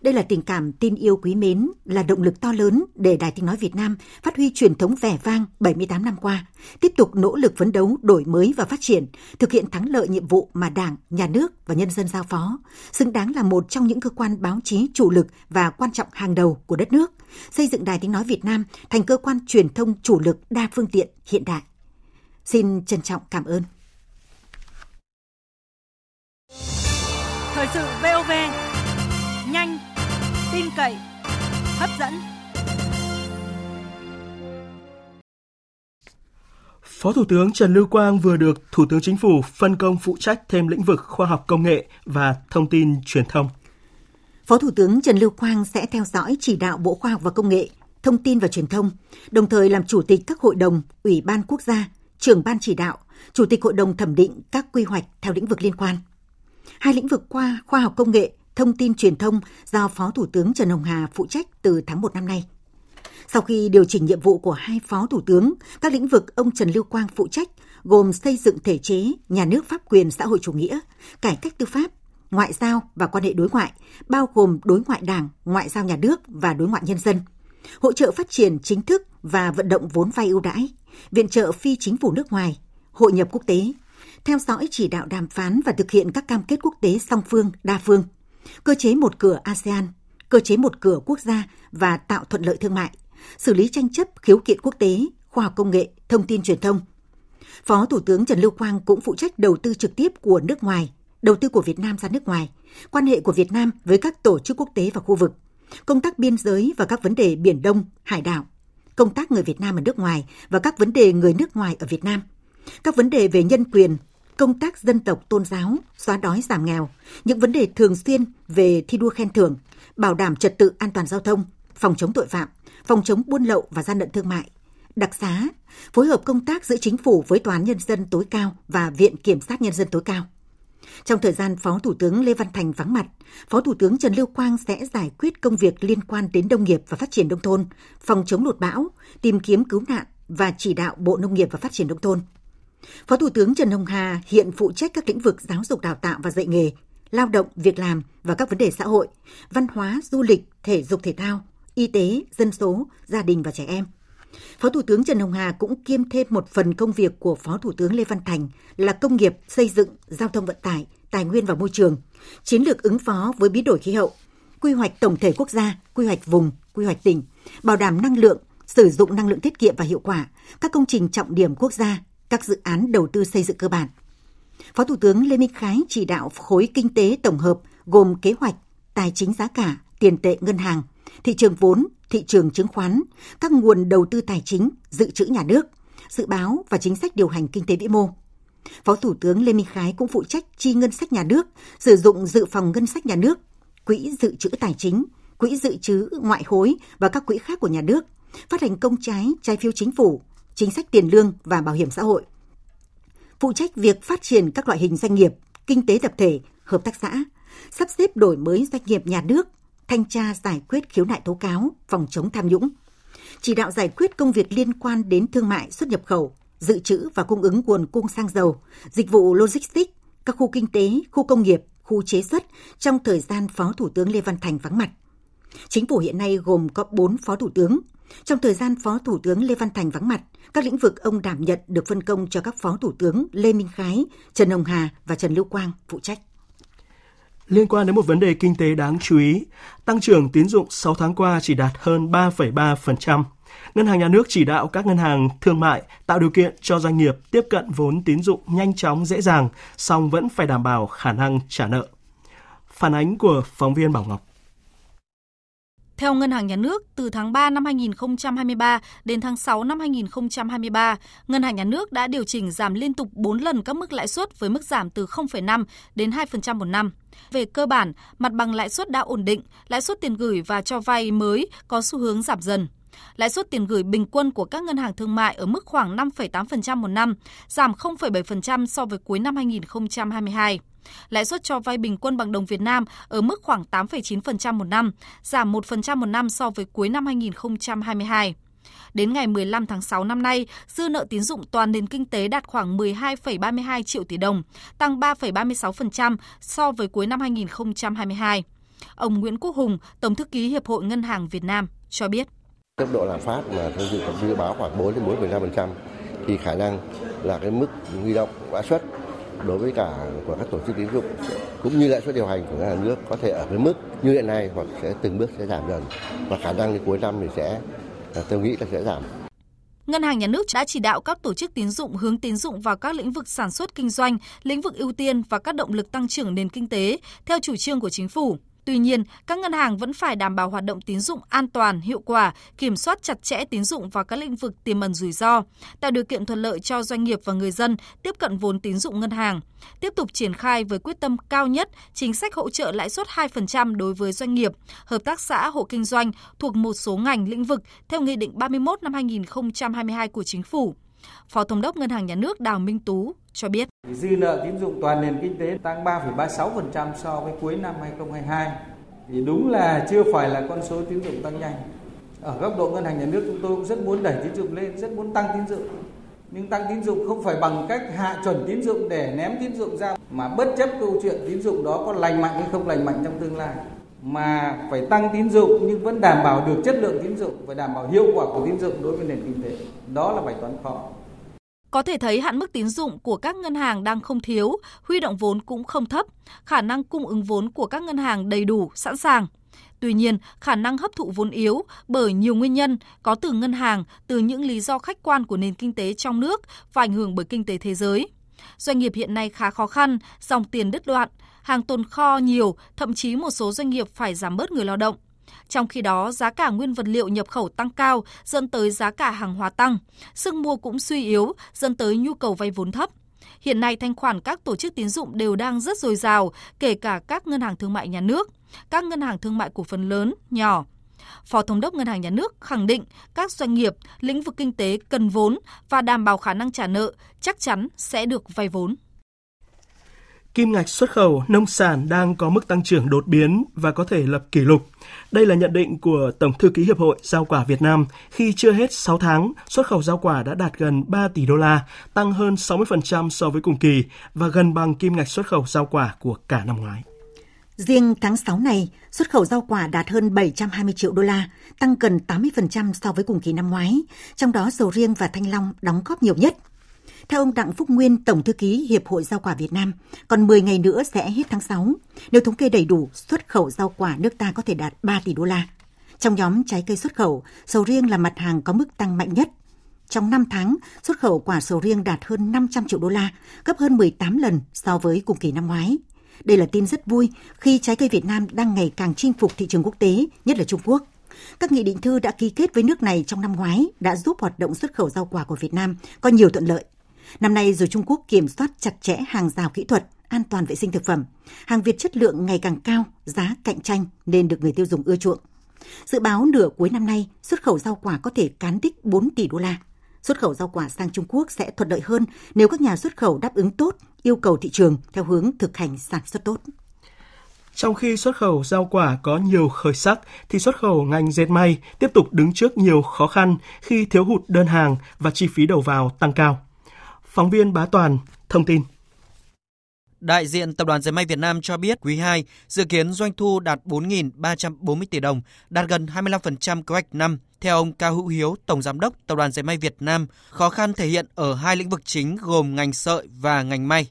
đây là tình cảm tin yêu quý mến, là động lực to lớn để Đài Tiếng Nói Việt Nam phát huy truyền thống vẻ vang 78 năm qua, tiếp tục nỗ lực phấn đấu, đổi mới và phát triển, thực hiện thắng lợi nhiệm vụ mà Đảng, Nhà nước và nhân dân giao phó, xứng đáng là một trong những cơ quan báo chí chủ lực và quan trọng hàng đầu của đất nước, xây dựng Đài Tiếng Nói Việt Nam thành cơ quan truyền thông chủ lực đa phương tiện hiện đại. Xin trân trọng cảm ơn. Thời sự VOV cậy, hấp dẫn. Phó Thủ tướng Trần Lưu Quang vừa được Thủ tướng Chính phủ phân công phụ trách thêm lĩnh vực khoa học công nghệ và thông tin truyền thông. Phó Thủ tướng Trần Lưu Quang sẽ theo dõi chỉ đạo Bộ Khoa học và Công nghệ, Thông tin và Truyền thông, đồng thời làm chủ tịch các hội đồng, ủy ban quốc gia, trưởng ban chỉ đạo, chủ tịch hội đồng thẩm định các quy hoạch theo lĩnh vực liên quan. Hai lĩnh vực qua khoa học công nghệ thông tin truyền thông do Phó Thủ tướng Trần Hồng Hà phụ trách từ tháng 1 năm nay. Sau khi điều chỉnh nhiệm vụ của hai phó thủ tướng, các lĩnh vực ông Trần Lưu Quang phụ trách gồm xây dựng thể chế, nhà nước pháp quyền xã hội chủ nghĩa, cải cách tư pháp, ngoại giao và quan hệ đối ngoại, bao gồm đối ngoại đảng, ngoại giao nhà nước và đối ngoại nhân dân, hỗ trợ phát triển chính thức và vận động vốn vay ưu đãi, viện trợ phi chính phủ nước ngoài, hội nhập quốc tế, theo dõi chỉ đạo đàm phán và thực hiện các cam kết quốc tế song phương, đa phương – cơ chế một cửa ASEAN, cơ chế một cửa quốc gia và tạo thuận lợi thương mại, xử lý tranh chấp khiếu kiện quốc tế, khoa học công nghệ, thông tin truyền thông. Phó Thủ tướng Trần Lưu Quang cũng phụ trách đầu tư trực tiếp của nước ngoài, đầu tư của Việt Nam ra nước ngoài, quan hệ của Việt Nam với các tổ chức quốc tế và khu vực, công tác biên giới và các vấn đề Biển Đông, hải đảo, công tác người Việt Nam ở nước ngoài và các vấn đề người nước ngoài ở Việt Nam, các vấn đề về nhân quyền, công tác dân tộc tôn giáo, xóa đói giảm nghèo, những vấn đề thường xuyên về thi đua khen thưởng, bảo đảm trật tự an toàn giao thông, phòng chống tội phạm, phòng chống buôn lậu và gian lận thương mại, đặc xá, phối hợp công tác giữa chính phủ với Tòa án Nhân dân tối cao và Viện Kiểm sát Nhân dân tối cao. Trong thời gian Phó Thủ tướng Lê Văn Thành vắng mặt, Phó Thủ tướng Trần Lưu Quang sẽ giải quyết công việc liên quan đến nông nghiệp và phát triển nông thôn, phòng chống lụt bão, tìm kiếm cứu nạn và chỉ đạo Bộ Nông nghiệp và Phát triển nông thôn. Phó Thủ tướng Trần Hồng Hà hiện phụ trách các lĩnh vực giáo dục đào tạo và dạy nghề, lao động, việc làm và các vấn đề xã hội, văn hóa, du lịch, thể dục thể thao, y tế, dân số, gia đình và trẻ em. Phó Thủ tướng Trần Hồng Hà cũng kiêm thêm một phần công việc của Phó Thủ tướng Lê Văn Thành là công nghiệp, xây dựng, giao thông vận tải, tài nguyên và môi trường, chiến lược ứng phó với biến đổi khí hậu, quy hoạch tổng thể quốc gia, quy hoạch vùng, quy hoạch tỉnh, bảo đảm năng lượng, sử dụng năng lượng tiết kiệm và hiệu quả, các công trình trọng điểm quốc gia, các dự án đầu tư xây dựng cơ bản. Phó Thủ tướng Lê Minh Khái chỉ đạo khối kinh tế tổng hợp gồm kế hoạch, tài chính giá cả, tiền tệ ngân hàng, thị trường vốn, thị trường chứng khoán, các nguồn đầu tư tài chính, dự trữ nhà nước, dự báo và chính sách điều hành kinh tế vĩ mô. Phó Thủ tướng Lê Minh Khái cũng phụ trách chi ngân sách nhà nước, sử dụng dự phòng ngân sách nhà nước, quỹ dự trữ tài chính, quỹ dự trữ ngoại hối và các quỹ khác của nhà nước, phát hành công trái, trái phiếu chính phủ, chính sách tiền lương và bảo hiểm xã hội. Phụ trách việc phát triển các loại hình doanh nghiệp, kinh tế tập thể, hợp tác xã, sắp xếp đổi mới doanh nghiệp nhà nước, thanh tra giải quyết khiếu nại tố cáo, phòng chống tham nhũng. Chỉ đạo giải quyết công việc liên quan đến thương mại xuất nhập khẩu, dự trữ và cung ứng nguồn cung xăng dầu, dịch vụ logistics, các khu kinh tế, khu công nghiệp, khu chế xuất trong thời gian Phó Thủ tướng Lê Văn Thành vắng mặt. Chính phủ hiện nay gồm có 4 Phó Thủ tướng. Trong thời gian Phó Thủ tướng Lê Văn Thành vắng mặt, các lĩnh vực ông đảm nhận được phân công cho các Phó Thủ tướng Lê Minh Khái, Trần Hồng Hà và Trần Lưu Quang phụ trách. Liên quan đến một vấn đề kinh tế đáng chú ý, tăng trưởng tín dụng 6 tháng qua chỉ đạt hơn 3,3%. Ngân hàng Nhà nước chỉ đạo các ngân hàng thương mại tạo điều kiện cho doanh nghiệp tiếp cận vốn tín dụng nhanh chóng dễ dàng, song vẫn phải đảm bảo khả năng trả nợ. Phản ánh của phóng viên Bảo Ngọc. Theo Ngân hàng Nhà nước, từ tháng 3 năm 2023 đến tháng 6 năm 2023, Ngân hàng Nhà nước đã điều chỉnh giảm liên tục 4 lần các mức lãi suất với mức giảm từ 0,5 đến 2% một năm. Về cơ bản, mặt bằng lãi suất đã ổn định, lãi suất tiền gửi và cho vay mới có xu hướng giảm dần. Lãi suất tiền gửi bình quân của các ngân hàng thương mại ở mức khoảng 5,8% một năm, giảm 0,7% so với cuối năm 2022. Lãi suất cho vay bình quân bằng đồng Việt Nam ở mức khoảng 8,9% một năm, giảm 1% một năm so với cuối năm 2022. Đến ngày 15 tháng 6 năm nay, dư nợ tín dụng toàn nền kinh tế đạt khoảng 12,32 triệu tỷ đồng, tăng 3,36% so với cuối năm 2022. Ông Nguyễn Quốc Hùng, Tổng thư ký Hiệp hội Ngân hàng Việt Nam cho biết. Tốc độ lạm phát mà theo dự báo khoảng 4 đến 4,5% thì khả năng là cái mức huy động lãi suất đối với cả của các tổ chức tín dụng cũng như lãi suất điều hành của ngân hàng nước có thể ở cái mức như hiện nay hoặc sẽ từng bước sẽ giảm dần và khả năng đến cuối năm thì sẽ à, tôi nghĩ là sẽ giảm. Ngân hàng Nhà nước đã chỉ đạo các tổ chức tín dụng hướng tín dụng vào các lĩnh vực sản xuất kinh doanh, lĩnh vực ưu tiên và các động lực tăng trưởng nền kinh tế theo chủ trương của chính phủ. Tuy nhiên, các ngân hàng vẫn phải đảm bảo hoạt động tín dụng an toàn, hiệu quả, kiểm soát chặt chẽ tín dụng vào các lĩnh vực tiềm ẩn rủi ro, tạo điều kiện thuận lợi cho doanh nghiệp và người dân tiếp cận vốn tín dụng ngân hàng. Tiếp tục triển khai với quyết tâm cao nhất chính sách hỗ trợ lãi suất 2% đối với doanh nghiệp, hợp tác xã, hộ kinh doanh thuộc một số ngành lĩnh vực theo Nghị định 31 năm 2022 của Chính phủ. Phó Thống đốc Ngân hàng Nhà nước Đào Minh Tú cho biết. Dư nợ tín dụng toàn nền kinh tế tăng 3,36% so với cuối năm 2022. Thì đúng là chưa phải là con số tín dụng tăng nhanh. Ở góc độ ngân hàng nhà nước chúng tôi cũng rất muốn đẩy tín dụng lên, rất muốn tăng tín dụng. Nhưng tăng tín dụng không phải bằng cách hạ chuẩn tín dụng để ném tín dụng ra mà bất chấp câu chuyện tín dụng đó có lành mạnh hay không lành mạnh trong tương lai mà phải tăng tín dụng nhưng vẫn đảm bảo được chất lượng tín dụng và đảm bảo hiệu quả của tín dụng đối với nền kinh tế. Đó là bài toán khó. Có thể thấy hạn mức tín dụng của các ngân hàng đang không thiếu, huy động vốn cũng không thấp, khả năng cung ứng vốn của các ngân hàng đầy đủ, sẵn sàng. Tuy nhiên, khả năng hấp thụ vốn yếu bởi nhiều nguyên nhân có từ ngân hàng, từ những lý do khách quan của nền kinh tế trong nước và ảnh hưởng bởi kinh tế thế giới. Doanh nghiệp hiện nay khá khó khăn, dòng tiền đứt đoạn, hàng tồn kho nhiều, thậm chí một số doanh nghiệp phải giảm bớt người lao động. Trong khi đó, giá cả nguyên vật liệu nhập khẩu tăng cao dẫn tới giá cả hàng hóa tăng, sức mua cũng suy yếu dẫn tới nhu cầu vay vốn thấp. Hiện nay thanh khoản các tổ chức tín dụng đều đang rất dồi dào, kể cả các ngân hàng thương mại nhà nước, các ngân hàng thương mại cổ phần lớn, nhỏ. Phó Thống đốc Ngân hàng Nhà nước khẳng định các doanh nghiệp, lĩnh vực kinh tế cần vốn và đảm bảo khả năng trả nợ chắc chắn sẽ được vay vốn. Kim ngạch xuất khẩu nông sản đang có mức tăng trưởng đột biến và có thể lập kỷ lục. Đây là nhận định của Tổng thư ký Hiệp hội Rau quả Việt Nam khi chưa hết 6 tháng, xuất khẩu rau quả đã đạt gần 3 tỷ đô la, tăng hơn 60% so với cùng kỳ và gần bằng kim ngạch xuất khẩu rau quả của cả năm ngoái. Riêng tháng 6 này, xuất khẩu rau quả đạt hơn 720 triệu đô la, tăng gần 80% so với cùng kỳ năm ngoái, trong đó sầu riêng và thanh long đóng góp nhiều nhất – theo ông Đặng Phúc Nguyên, Tổng thư ký Hiệp hội Rau quả Việt Nam, còn 10 ngày nữa sẽ hết tháng 6. Nếu thống kê đầy đủ, xuất khẩu rau quả nước ta có thể đạt 3 tỷ đô la. Trong nhóm trái cây xuất khẩu, sầu riêng là mặt hàng có mức tăng mạnh nhất. Trong 5 tháng, xuất khẩu quả sầu riêng đạt hơn 500 triệu đô la, gấp hơn 18 lần so với cùng kỳ năm ngoái. Đây là tin rất vui khi trái cây Việt Nam đang ngày càng chinh phục thị trường quốc tế, nhất là Trung Quốc. Các nghị định thư đã ký kết với nước này trong năm ngoái đã giúp hoạt động xuất khẩu rau quả của Việt Nam có nhiều thuận lợi. Năm nay dù Trung Quốc kiểm soát chặt chẽ hàng rào kỹ thuật, an toàn vệ sinh thực phẩm, hàng Việt chất lượng ngày càng cao, giá cạnh tranh nên được người tiêu dùng ưa chuộng. Dự báo nửa cuối năm nay, xuất khẩu rau quả có thể cán đích 4 tỷ đô la. Xuất khẩu rau quả sang Trung Quốc sẽ thuận lợi hơn nếu các nhà xuất khẩu đáp ứng tốt yêu cầu thị trường theo hướng thực hành sản xuất tốt. Trong khi xuất khẩu rau quả có nhiều khởi sắc, thì xuất khẩu ngành dệt may tiếp tục đứng trước nhiều khó khăn khi thiếu hụt đơn hàng và chi phí đầu vào tăng cao. Phóng viên Bá Toàn thông tin. Đại diện Tập đoàn Dệt may Việt Nam cho biết quý 2 dự kiến doanh thu đạt 4.340 tỷ đồng, đạt gần 25% kế hoạch năm. Theo ông Cao Hữu Hiếu, Tổng Giám đốc Tập đoàn Dệt may Việt Nam, khó khăn thể hiện ở hai lĩnh vực chính gồm ngành sợi và ngành may.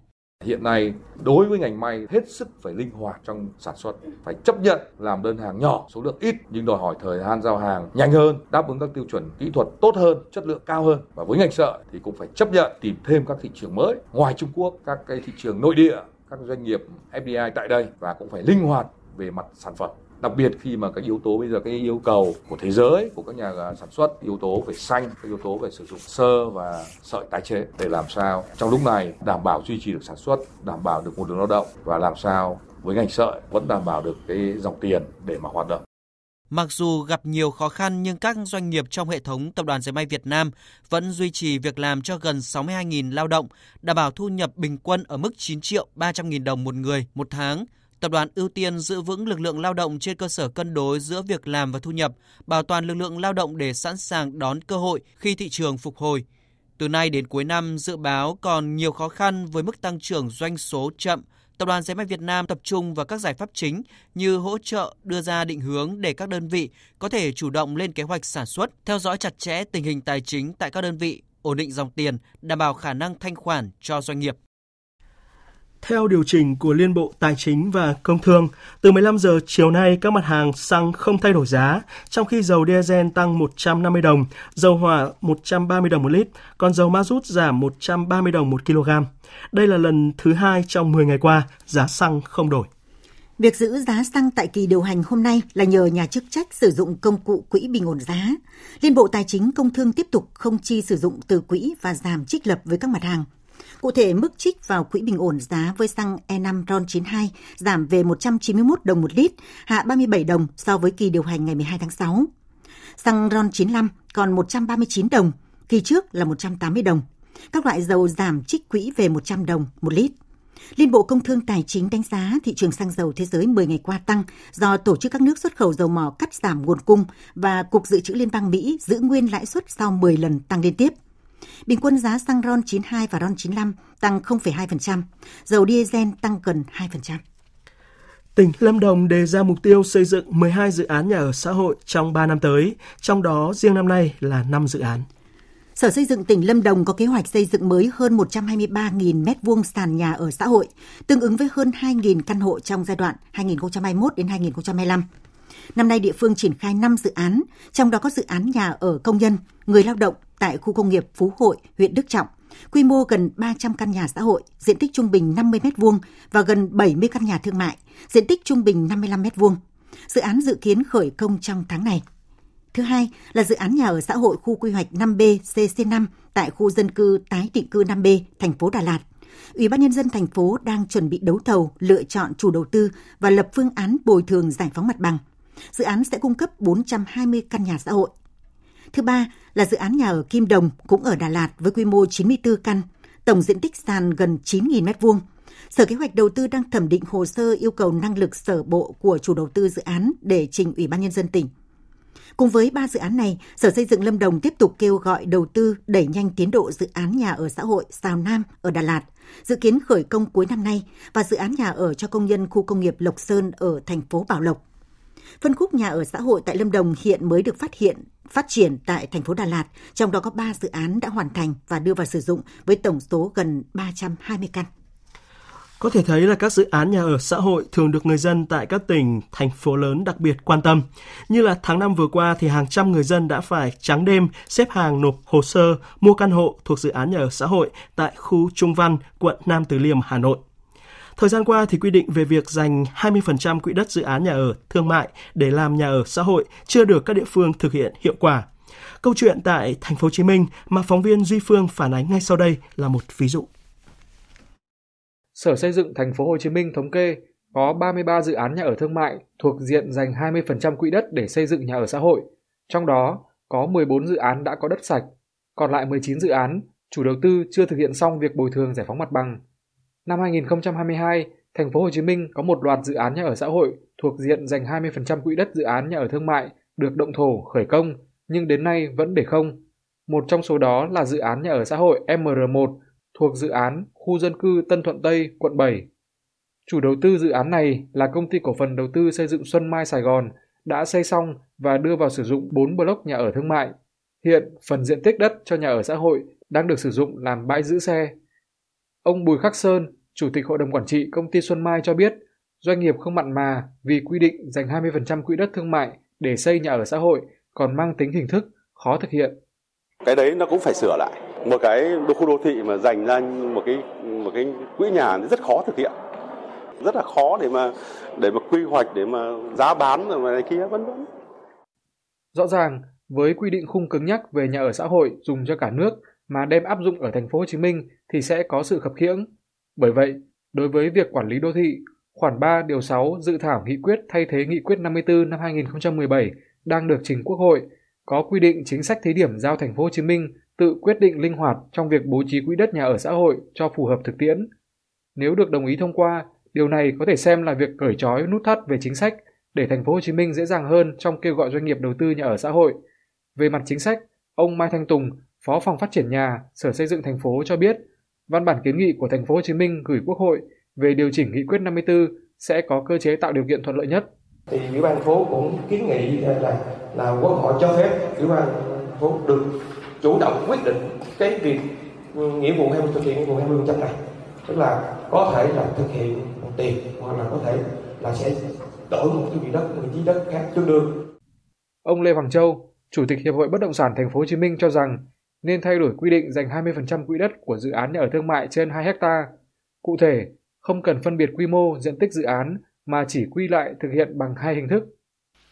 Hiện nay đối với ngành may hết sức phải linh hoạt trong sản xuất, phải chấp nhận làm đơn hàng nhỏ, số lượng ít nhưng đòi hỏi thời gian giao hàng nhanh hơn, đáp ứng các tiêu chuẩn kỹ thuật tốt hơn, chất lượng cao hơn. Và với ngành sợi thì cũng phải chấp nhận tìm thêm các thị trường mới ngoài Trung Quốc, các cái thị trường nội địa, các doanh nghiệp FDI tại đây và cũng phải linh hoạt về mặt sản phẩm đặc biệt khi mà các yếu tố bây giờ cái yêu cầu của thế giới của các nhà sản xuất yếu tố về xanh các yếu tố về sử dụng sơ và sợi tái chế để làm sao trong lúc này đảm bảo duy trì được sản xuất đảm bảo được nguồn lực lao động và làm sao với ngành sợi vẫn đảm bảo được cái dòng tiền để mà hoạt động. Mặc dù gặp nhiều khó khăn nhưng các doanh nghiệp trong hệ thống Tập đoàn Dệt may Việt Nam vẫn duy trì việc làm cho gần 62.000 lao động, đảm bảo thu nhập bình quân ở mức 9 triệu 300 nghìn đồng một người một tháng – Tập đoàn ưu tiên giữ vững lực lượng lao động trên cơ sở cân đối giữa việc làm và thu nhập, bảo toàn lực lượng lao động để sẵn sàng đón cơ hội khi thị trường phục hồi. Từ nay đến cuối năm, dự báo còn nhiều khó khăn với mức tăng trưởng doanh số chậm. Tập đoàn Giấy may Việt Nam tập trung vào các giải pháp chính như hỗ trợ đưa ra định hướng để các đơn vị có thể chủ động lên kế hoạch sản xuất, theo dõi chặt chẽ tình hình tài chính tại các đơn vị, ổn định dòng tiền, đảm bảo khả năng thanh khoản cho doanh nghiệp. Theo điều chỉnh của Liên Bộ Tài chính và Công Thương, từ 15 giờ chiều nay các mặt hàng xăng không thay đổi giá, trong khi dầu diesel tăng 150 đồng, dầu hỏa 130 đồng một lít, còn dầu ma rút giảm 130 đồng một kg. Đây là lần thứ hai trong 10 ngày qua giá xăng không đổi. Việc giữ giá xăng tại kỳ điều hành hôm nay là nhờ nhà chức trách sử dụng công cụ quỹ bình ổn giá. Liên Bộ Tài chính Công Thương tiếp tục không chi sử dụng từ quỹ và giảm trích lập với các mặt hàng Cụ thể, mức trích vào quỹ bình ổn giá với xăng E5 RON92 giảm về 191 đồng một lít, hạ 37 đồng so với kỳ điều hành ngày 12 tháng 6. Xăng RON95 còn 139 đồng, kỳ trước là 180 đồng. Các loại dầu giảm trích quỹ về 100 đồng một lít. Liên Bộ Công Thương Tài chính đánh giá thị trường xăng dầu thế giới 10 ngày qua tăng do tổ chức các nước xuất khẩu dầu mỏ cắt giảm nguồn cung và Cục Dự trữ Liên bang Mỹ giữ nguyên lãi suất sau 10 lần tăng liên tiếp – Bình quân giá xăng RON 92 và RON 95 tăng 0,2%, dầu diesel tăng gần 2%. Tỉnh Lâm Đồng đề ra mục tiêu xây dựng 12 dự án nhà ở xã hội trong 3 năm tới, trong đó riêng năm nay là 5 dự án. Sở Xây dựng tỉnh Lâm Đồng có kế hoạch xây dựng mới hơn 123.000 m2 sàn nhà ở xã hội, tương ứng với hơn 2.000 căn hộ trong giai đoạn 2021 đến 2025. Năm nay địa phương triển khai 5 dự án, trong đó có dự án nhà ở công nhân, người lao động tại khu công nghiệp Phú Hội, huyện Đức Trọng. Quy mô gần 300 căn nhà xã hội, diện tích trung bình 50 m2 và gần 70 căn nhà thương mại, diện tích trung bình 55 m2. Dự án dự kiến khởi công trong tháng này. Thứ hai là dự án nhà ở xã hội khu quy hoạch 5B CC5 tại khu dân cư tái định cư 5B, thành phố Đà Lạt. Ủy ban nhân dân thành phố đang chuẩn bị đấu thầu, lựa chọn chủ đầu tư và lập phương án bồi thường giải phóng mặt bằng. Dự án sẽ cung cấp 420 căn nhà xã hội. Thứ ba là dự án nhà ở Kim Đồng cũng ở Đà Lạt với quy mô 94 căn, tổng diện tích sàn gần 9.000 m2. Sở Kế hoạch Đầu tư đang thẩm định hồ sơ yêu cầu năng lực sở bộ của chủ đầu tư dự án để trình Ủy ban Nhân dân tỉnh. Cùng với ba dự án này, Sở Xây dựng Lâm Đồng tiếp tục kêu gọi đầu tư đẩy nhanh tiến độ dự án nhà ở xã hội Sào Nam ở Đà Lạt, dự kiến khởi công cuối năm nay và dự án nhà ở cho công nhân khu công nghiệp Lộc Sơn ở thành phố Bảo Lộc. Phân khúc nhà ở xã hội tại Lâm Đồng hiện mới được phát hiện phát triển tại thành phố Đà Lạt, trong đó có 3 dự án đã hoàn thành và đưa vào sử dụng với tổng số gần 320 căn. Có thể thấy là các dự án nhà ở xã hội thường được người dân tại các tỉnh, thành phố lớn đặc biệt quan tâm. Như là tháng 5 vừa qua thì hàng trăm người dân đã phải trắng đêm xếp hàng nộp hồ sơ mua căn hộ thuộc dự án nhà ở xã hội tại khu Trung Văn, quận Nam Từ Liêm, Hà Nội. Thời gian qua thì quy định về việc dành 20% quỹ đất dự án nhà ở thương mại để làm nhà ở xã hội chưa được các địa phương thực hiện hiệu quả. Câu chuyện tại thành phố Hồ Chí Minh mà phóng viên Duy Phương phản ánh ngay sau đây là một ví dụ. Sở Xây dựng thành phố Hồ Chí Minh thống kê có 33 dự án nhà ở thương mại thuộc diện dành 20% quỹ đất để xây dựng nhà ở xã hội. Trong đó có 14 dự án đã có đất sạch, còn lại 19 dự án chủ đầu tư chưa thực hiện xong việc bồi thường giải phóng mặt bằng. Năm 2022, thành phố Hồ Chí Minh có một loạt dự án nhà ở xã hội thuộc diện dành 20% quỹ đất dự án nhà ở thương mại được động thổ khởi công nhưng đến nay vẫn để không. Một trong số đó là dự án nhà ở xã hội MR1 thuộc dự án khu dân cư Tân Thuận Tây, quận 7. Chủ đầu tư dự án này là công ty cổ phần đầu tư xây dựng Xuân Mai Sài Gòn đã xây xong và đưa vào sử dụng 4 block nhà ở thương mại. Hiện, phần diện tích đất cho nhà ở xã hội đang được sử dụng làm bãi giữ xe. Ông Bùi Khắc Sơn, Chủ tịch Hội đồng Quản trị Công ty Xuân Mai cho biết, doanh nghiệp không mặn mà vì quy định dành 20% quỹ đất thương mại để xây nhà ở xã hội còn mang tính hình thức, khó thực hiện. Cái đấy nó cũng phải sửa lại. Một cái khu đô thị mà dành ra một cái một cái quỹ nhà rất khó thực hiện. Rất là khó để mà để mà quy hoạch để mà giá bán rồi mà này kia vân vân. Rõ ràng, với quy định khung cứng nhắc về nhà ở xã hội dùng cho cả nước mà đem áp dụng ở thành phố Hồ Chí Minh thì sẽ có sự khập khiễng. Bởi vậy, đối với việc quản lý đô thị, khoản 3 điều 6 dự thảo nghị quyết thay thế nghị quyết 54 năm 2017 đang được trình Quốc hội có quy định chính sách thí điểm giao thành phố Hồ Chí Minh tự quyết định linh hoạt trong việc bố trí quỹ đất nhà ở xã hội cho phù hợp thực tiễn. Nếu được đồng ý thông qua, điều này có thể xem là việc cởi trói nút thắt về chính sách để thành phố Hồ Chí Minh dễ dàng hơn trong kêu gọi doanh nghiệp đầu tư nhà ở xã hội. Về mặt chính sách, ông Mai Thanh Tùng, Phó phòng phát triển nhà, Sở Xây dựng thành phố cho biết, văn bản kiến nghị của thành phố Hồ Chí Minh gửi Quốc hội về điều chỉnh nghị quyết 54 sẽ có cơ chế tạo điều kiện thuận lợi nhất. Thì ủy ban phố cũng kiến nghị là là quốc hội cho phép ủy ban phố được chủ động quyết định cái việc nghĩa vụ hay thực hiện nghĩa vụ 20 trăm này tức là có thể là thực hiện bằng tiền hoặc là có thể là sẽ đổi một cái vị đất một vị đất khác tương đương. Ông Lê Hoàng Châu chủ tịch hiệp hội bất động sản thành phố Hồ Chí Minh cho rằng nên thay đổi quy định dành 20% quỹ đất của dự án nhà ở thương mại trên 2 hecta. Cụ thể, không cần phân biệt quy mô, diện tích dự án mà chỉ quy lại thực hiện bằng hai hình thức.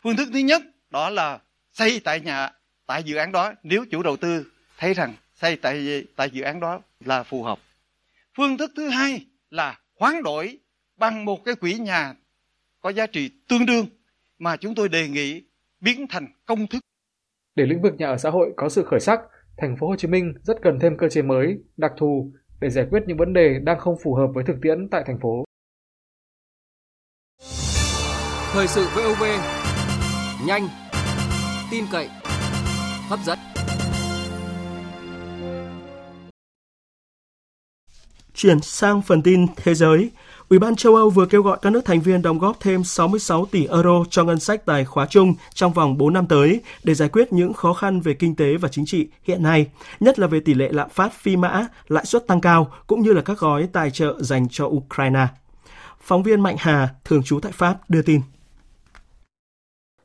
Phương thức thứ nhất đó là xây tại nhà tại dự án đó nếu chủ đầu tư thấy rằng xây tại tại dự án đó là phù hợp. Phương thức thứ hai là hoán đổi bằng một cái quỹ nhà có giá trị tương đương mà chúng tôi đề nghị biến thành công thức. Để lĩnh vực nhà ở xã hội có sự khởi sắc, thành phố Hồ Chí Minh rất cần thêm cơ chế mới, đặc thù để giải quyết những vấn đề đang không phù hợp với thực tiễn tại thành phố. Thời sự VOV nhanh, tin cậy, hấp dẫn. Chuyển sang phần tin thế giới, Ủy ban châu Âu vừa kêu gọi các nước thành viên đóng góp thêm 66 tỷ euro cho ngân sách tài khóa chung trong vòng 4 năm tới để giải quyết những khó khăn về kinh tế và chính trị hiện nay, nhất là về tỷ lệ lạm phát phi mã, lãi suất tăng cao cũng như là các gói tài trợ dành cho Ukraine. Phóng viên Mạnh Hà, thường trú tại Pháp, đưa tin.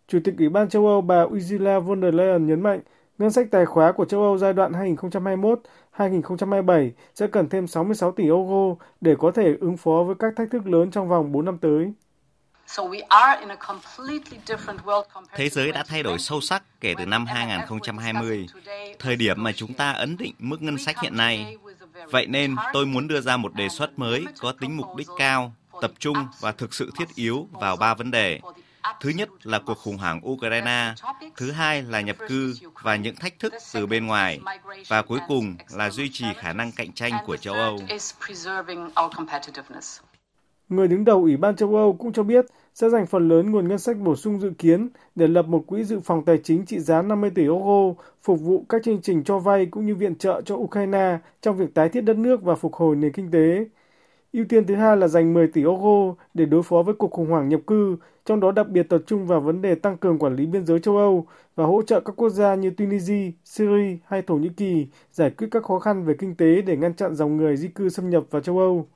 Chủ tịch Ủy ban châu Âu bà Ursula von der Leyen nhấn mạnh, ngân sách tài khóa của châu Âu giai đoạn 2021. 2021-2027 sẽ cần thêm 66 tỷ euro để có thể ứng phó với các thách thức lớn trong vòng 4 năm tới. Thế giới đã thay đổi sâu sắc kể từ năm 2020, thời điểm mà chúng ta ấn định mức ngân sách hiện nay. Vậy nên tôi muốn đưa ra một đề xuất mới có tính mục đích cao, tập trung và thực sự thiết yếu vào ba vấn đề. Thứ nhất là cuộc khủng hoảng Ukraine, thứ hai là nhập cư và những thách thức từ bên ngoài, và cuối cùng là duy trì khả năng cạnh tranh của châu Âu. Người đứng đầu Ủy ban châu Âu cũng cho biết sẽ dành phần lớn nguồn ngân sách bổ sung dự kiến để lập một quỹ dự phòng tài chính trị giá 50 tỷ euro phục vụ các chương trình cho vay cũng như viện trợ cho Ukraine trong việc tái thiết đất nước và phục hồi nền kinh tế. Ưu tiên thứ hai là dành 10 tỷ euro để đối phó với cuộc khủng hoảng nhập cư, trong đó đặc biệt tập trung vào vấn đề tăng cường quản lý biên giới châu Âu và hỗ trợ các quốc gia như Tunisia, Syria hay Thổ Nhĩ Kỳ giải quyết các khó khăn về kinh tế để ngăn chặn dòng người di cư xâm nhập vào châu Âu.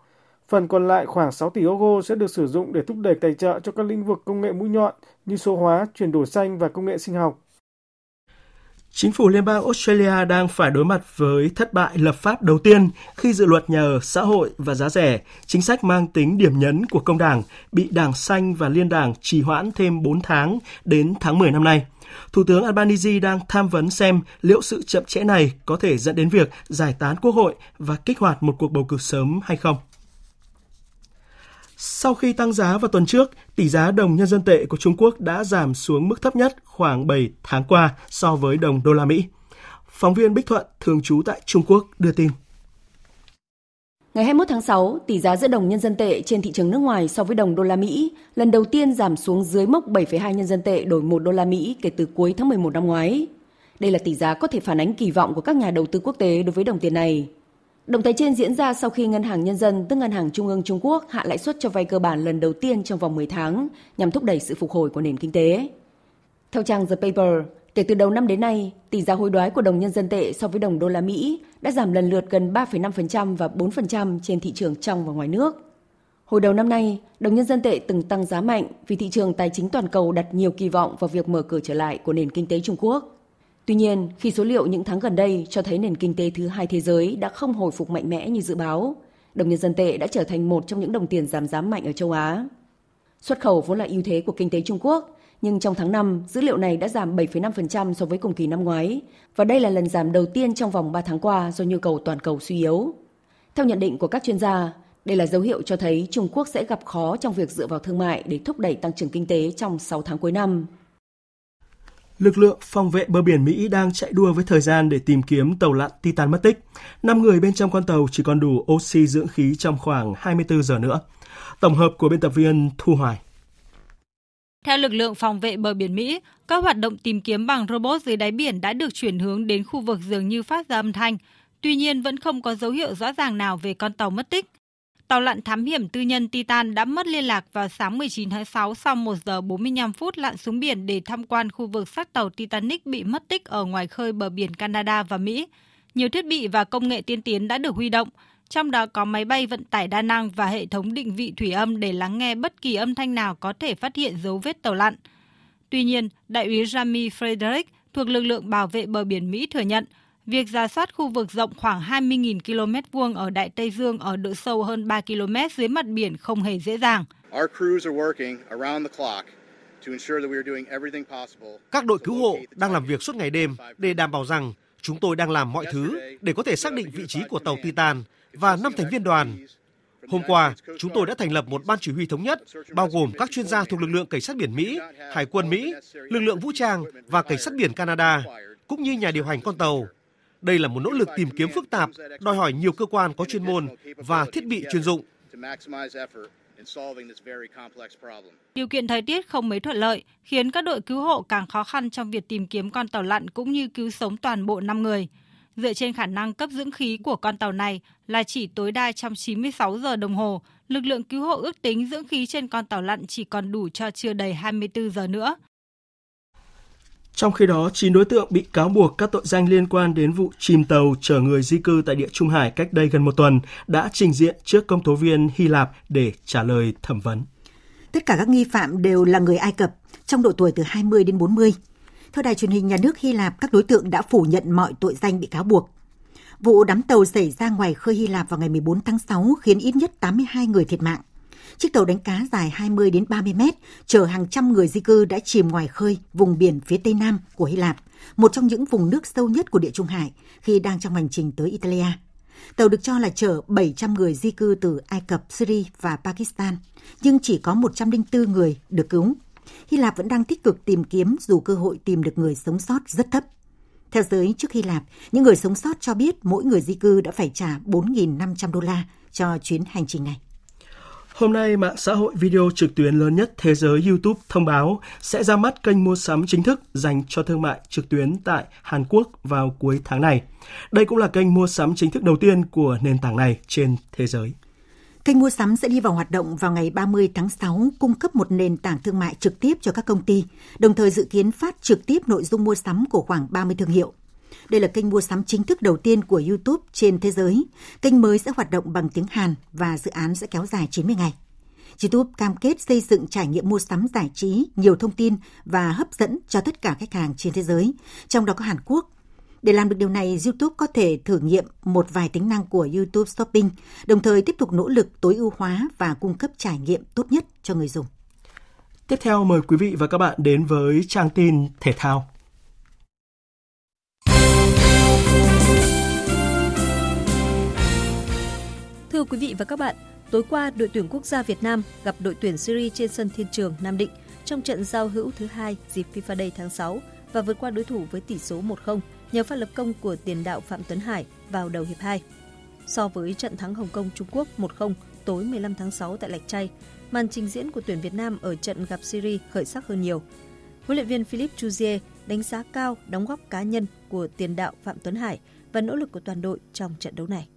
Phần còn lại khoảng 6 tỷ euro sẽ được sử dụng để thúc đẩy tài trợ cho các lĩnh vực công nghệ mũi nhọn như số hóa, chuyển đổi xanh và công nghệ sinh học. Chính phủ Liên bang Australia đang phải đối mặt với thất bại lập pháp đầu tiên khi dự luật nhà ở xã hội và giá rẻ, chính sách mang tính điểm nhấn của công đảng, bị Đảng Xanh và Liên đảng trì hoãn thêm 4 tháng đến tháng 10 năm nay. Thủ tướng Albanese đang tham vấn xem liệu sự chậm trễ này có thể dẫn đến việc giải tán quốc hội và kích hoạt một cuộc bầu cử sớm hay không. Sau khi tăng giá vào tuần trước, tỷ giá đồng nhân dân tệ của Trung Quốc đã giảm xuống mức thấp nhất khoảng 7 tháng qua so với đồng đô la Mỹ. Phóng viên Bích Thuận, thường trú tại Trung Quốc, đưa tin. Ngày 21 tháng 6, tỷ giá giữa đồng nhân dân tệ trên thị trường nước ngoài so với đồng đô la Mỹ lần đầu tiên giảm xuống dưới mốc 7,2 nhân dân tệ đổi 1 đô la Mỹ kể từ cuối tháng 11 năm ngoái. Đây là tỷ giá có thể phản ánh kỳ vọng của các nhà đầu tư quốc tế đối với đồng tiền này. Động thái trên diễn ra sau khi Ngân hàng Nhân dân, tức Ngân hàng Trung ương Trung Quốc, hạ lãi suất cho vay cơ bản lần đầu tiên trong vòng 10 tháng nhằm thúc đẩy sự phục hồi của nền kinh tế. Theo trang The Paper, kể từ đầu năm đến nay, tỷ giá hối đoái của đồng nhân dân tệ so với đồng đô la Mỹ đã giảm lần lượt gần 3,5% và 4% trên thị trường trong và ngoài nước. Hồi đầu năm nay, đồng nhân dân tệ từng tăng giá mạnh vì thị trường tài chính toàn cầu đặt nhiều kỳ vọng vào việc mở cửa trở lại của nền kinh tế Trung Quốc. Tuy nhiên, khi số liệu những tháng gần đây cho thấy nền kinh tế thứ hai thế giới đã không hồi phục mạnh mẽ như dự báo, đồng nhân dân tệ đã trở thành một trong những đồng tiền giảm giá mạnh ở châu Á. Xuất khẩu vốn là ưu thế của kinh tế Trung Quốc, nhưng trong tháng 5, dữ liệu này đã giảm 7,5% so với cùng kỳ năm ngoái, và đây là lần giảm đầu tiên trong vòng 3 tháng qua do nhu cầu toàn cầu suy yếu. Theo nhận định của các chuyên gia, đây là dấu hiệu cho thấy Trung Quốc sẽ gặp khó trong việc dựa vào thương mại để thúc đẩy tăng trưởng kinh tế trong 6 tháng cuối năm. Lực lượng phòng vệ bờ biển Mỹ đang chạy đua với thời gian để tìm kiếm tàu lặn Titan mất tích. Năm người bên trong con tàu chỉ còn đủ oxy dưỡng khí trong khoảng 24 giờ nữa. Tổng hợp của biên tập viên Thu Hoài. Theo lực lượng phòng vệ bờ biển Mỹ, các hoạt động tìm kiếm bằng robot dưới đáy biển đã được chuyển hướng đến khu vực dường như phát ra âm thanh. Tuy nhiên vẫn không có dấu hiệu rõ ràng nào về con tàu mất tích. Tàu lặn thám hiểm tư nhân Titan đã mất liên lạc vào sáng 19 tháng 6 sau 1 giờ 45 phút lặn xuống biển để tham quan khu vực xác tàu Titanic bị mất tích ở ngoài khơi bờ biển Canada và Mỹ. Nhiều thiết bị và công nghệ tiên tiến đã được huy động, trong đó có máy bay vận tải đa năng và hệ thống định vị thủy âm để lắng nghe bất kỳ âm thanh nào có thể phát hiện dấu vết tàu lặn. Tuy nhiên, Đại úy Jamie Frederick thuộc lực lượng bảo vệ bờ biển Mỹ thừa nhận, việc ra soát khu vực rộng khoảng 20.000 km vuông ở Đại Tây Dương ở độ sâu hơn 3 km dưới mặt biển không hề dễ dàng. Các đội cứu hộ đang làm việc suốt ngày đêm để đảm bảo rằng chúng tôi đang làm mọi thứ để có thể xác định vị trí của tàu Titan và năm thành viên đoàn. Hôm qua, chúng tôi đã thành lập một ban chỉ huy thống nhất, bao gồm các chuyên gia thuộc lực lượng cảnh sát biển Mỹ, Hải quân Mỹ, lực lượng vũ trang và cảnh sát biển Canada, cũng như nhà điều hành con tàu. Đây là một nỗ lực tìm kiếm phức tạp, đòi hỏi nhiều cơ quan có chuyên môn và thiết bị chuyên dụng. Điều kiện thời tiết không mấy thuận lợi khiến các đội cứu hộ càng khó khăn trong việc tìm kiếm con tàu lặn cũng như cứu sống toàn bộ 5 người. Dựa trên khả năng cấp dưỡng khí của con tàu này là chỉ tối đa trong 96 giờ đồng hồ, lực lượng cứu hộ ước tính dưỡng khí trên con tàu lặn chỉ còn đủ cho chưa đầy 24 giờ nữa. Trong khi đó, 9 đối tượng bị cáo buộc các tội danh liên quan đến vụ chìm tàu chở người di cư tại địa Trung Hải cách đây gần một tuần đã trình diện trước công tố viên Hy Lạp để trả lời thẩm vấn. Tất cả các nghi phạm đều là người Ai Cập, trong độ tuổi từ 20 đến 40. Theo đài truyền hình nhà nước Hy Lạp, các đối tượng đã phủ nhận mọi tội danh bị cáo buộc. Vụ đắm tàu xảy ra ngoài khơi Hy Lạp vào ngày 14 tháng 6 khiến ít nhất 82 người thiệt mạng. Chiếc tàu đánh cá dài 20 đến 30 mét chở hàng trăm người di cư đã chìm ngoài khơi vùng biển phía tây nam của Hy Lạp, một trong những vùng nước sâu nhất của Địa Trung Hải khi đang trong hành trình tới Italia. Tàu được cho là chở 700 người di cư từ Ai Cập, Syria và Pakistan, nhưng chỉ có 104 người được cứu. Hy Lạp vẫn đang tích cực tìm kiếm dù cơ hội tìm được người sống sót rất thấp. Theo giới trước Hy Lạp, những người sống sót cho biết mỗi người di cư đã phải trả 4.500 đô la cho chuyến hành trình này. Hôm nay, mạng xã hội video trực tuyến lớn nhất thế giới YouTube thông báo sẽ ra mắt kênh mua sắm chính thức dành cho thương mại trực tuyến tại Hàn Quốc vào cuối tháng này. Đây cũng là kênh mua sắm chính thức đầu tiên của nền tảng này trên thế giới. Kênh mua sắm sẽ đi vào hoạt động vào ngày 30 tháng 6, cung cấp một nền tảng thương mại trực tiếp cho các công ty, đồng thời dự kiến phát trực tiếp nội dung mua sắm của khoảng 30 thương hiệu. Đây là kênh mua sắm chính thức đầu tiên của YouTube trên thế giới. Kênh mới sẽ hoạt động bằng tiếng Hàn và dự án sẽ kéo dài 90 ngày. YouTube cam kết xây dựng trải nghiệm mua sắm giải trí, nhiều thông tin và hấp dẫn cho tất cả khách hàng trên thế giới, trong đó có Hàn Quốc. Để làm được điều này, YouTube có thể thử nghiệm một vài tính năng của YouTube Shopping, đồng thời tiếp tục nỗ lực tối ưu hóa và cung cấp trải nghiệm tốt nhất cho người dùng. Tiếp theo mời quý vị và các bạn đến với trang tin thể thao. Thưa quý vị và các bạn, tối qua đội tuyển quốc gia Việt Nam gặp đội tuyển Syria trên sân Thiên Trường Nam Định trong trận giao hữu thứ hai dịp FIFA Day tháng 6 và vượt qua đối thủ với tỷ số 1-0 nhờ phát lập công của tiền đạo Phạm Tuấn Hải vào đầu hiệp 2. So với trận thắng Hồng Kông Trung Quốc 1-0 tối 15 tháng 6 tại Lạch Tray, màn trình diễn của tuyển Việt Nam ở trận gặp Syria khởi sắc hơn nhiều. Huấn luyện viên Philip Chuzier đánh giá cao đóng góp cá nhân của tiền đạo Phạm Tuấn Hải và nỗ lực của toàn đội trong trận đấu này.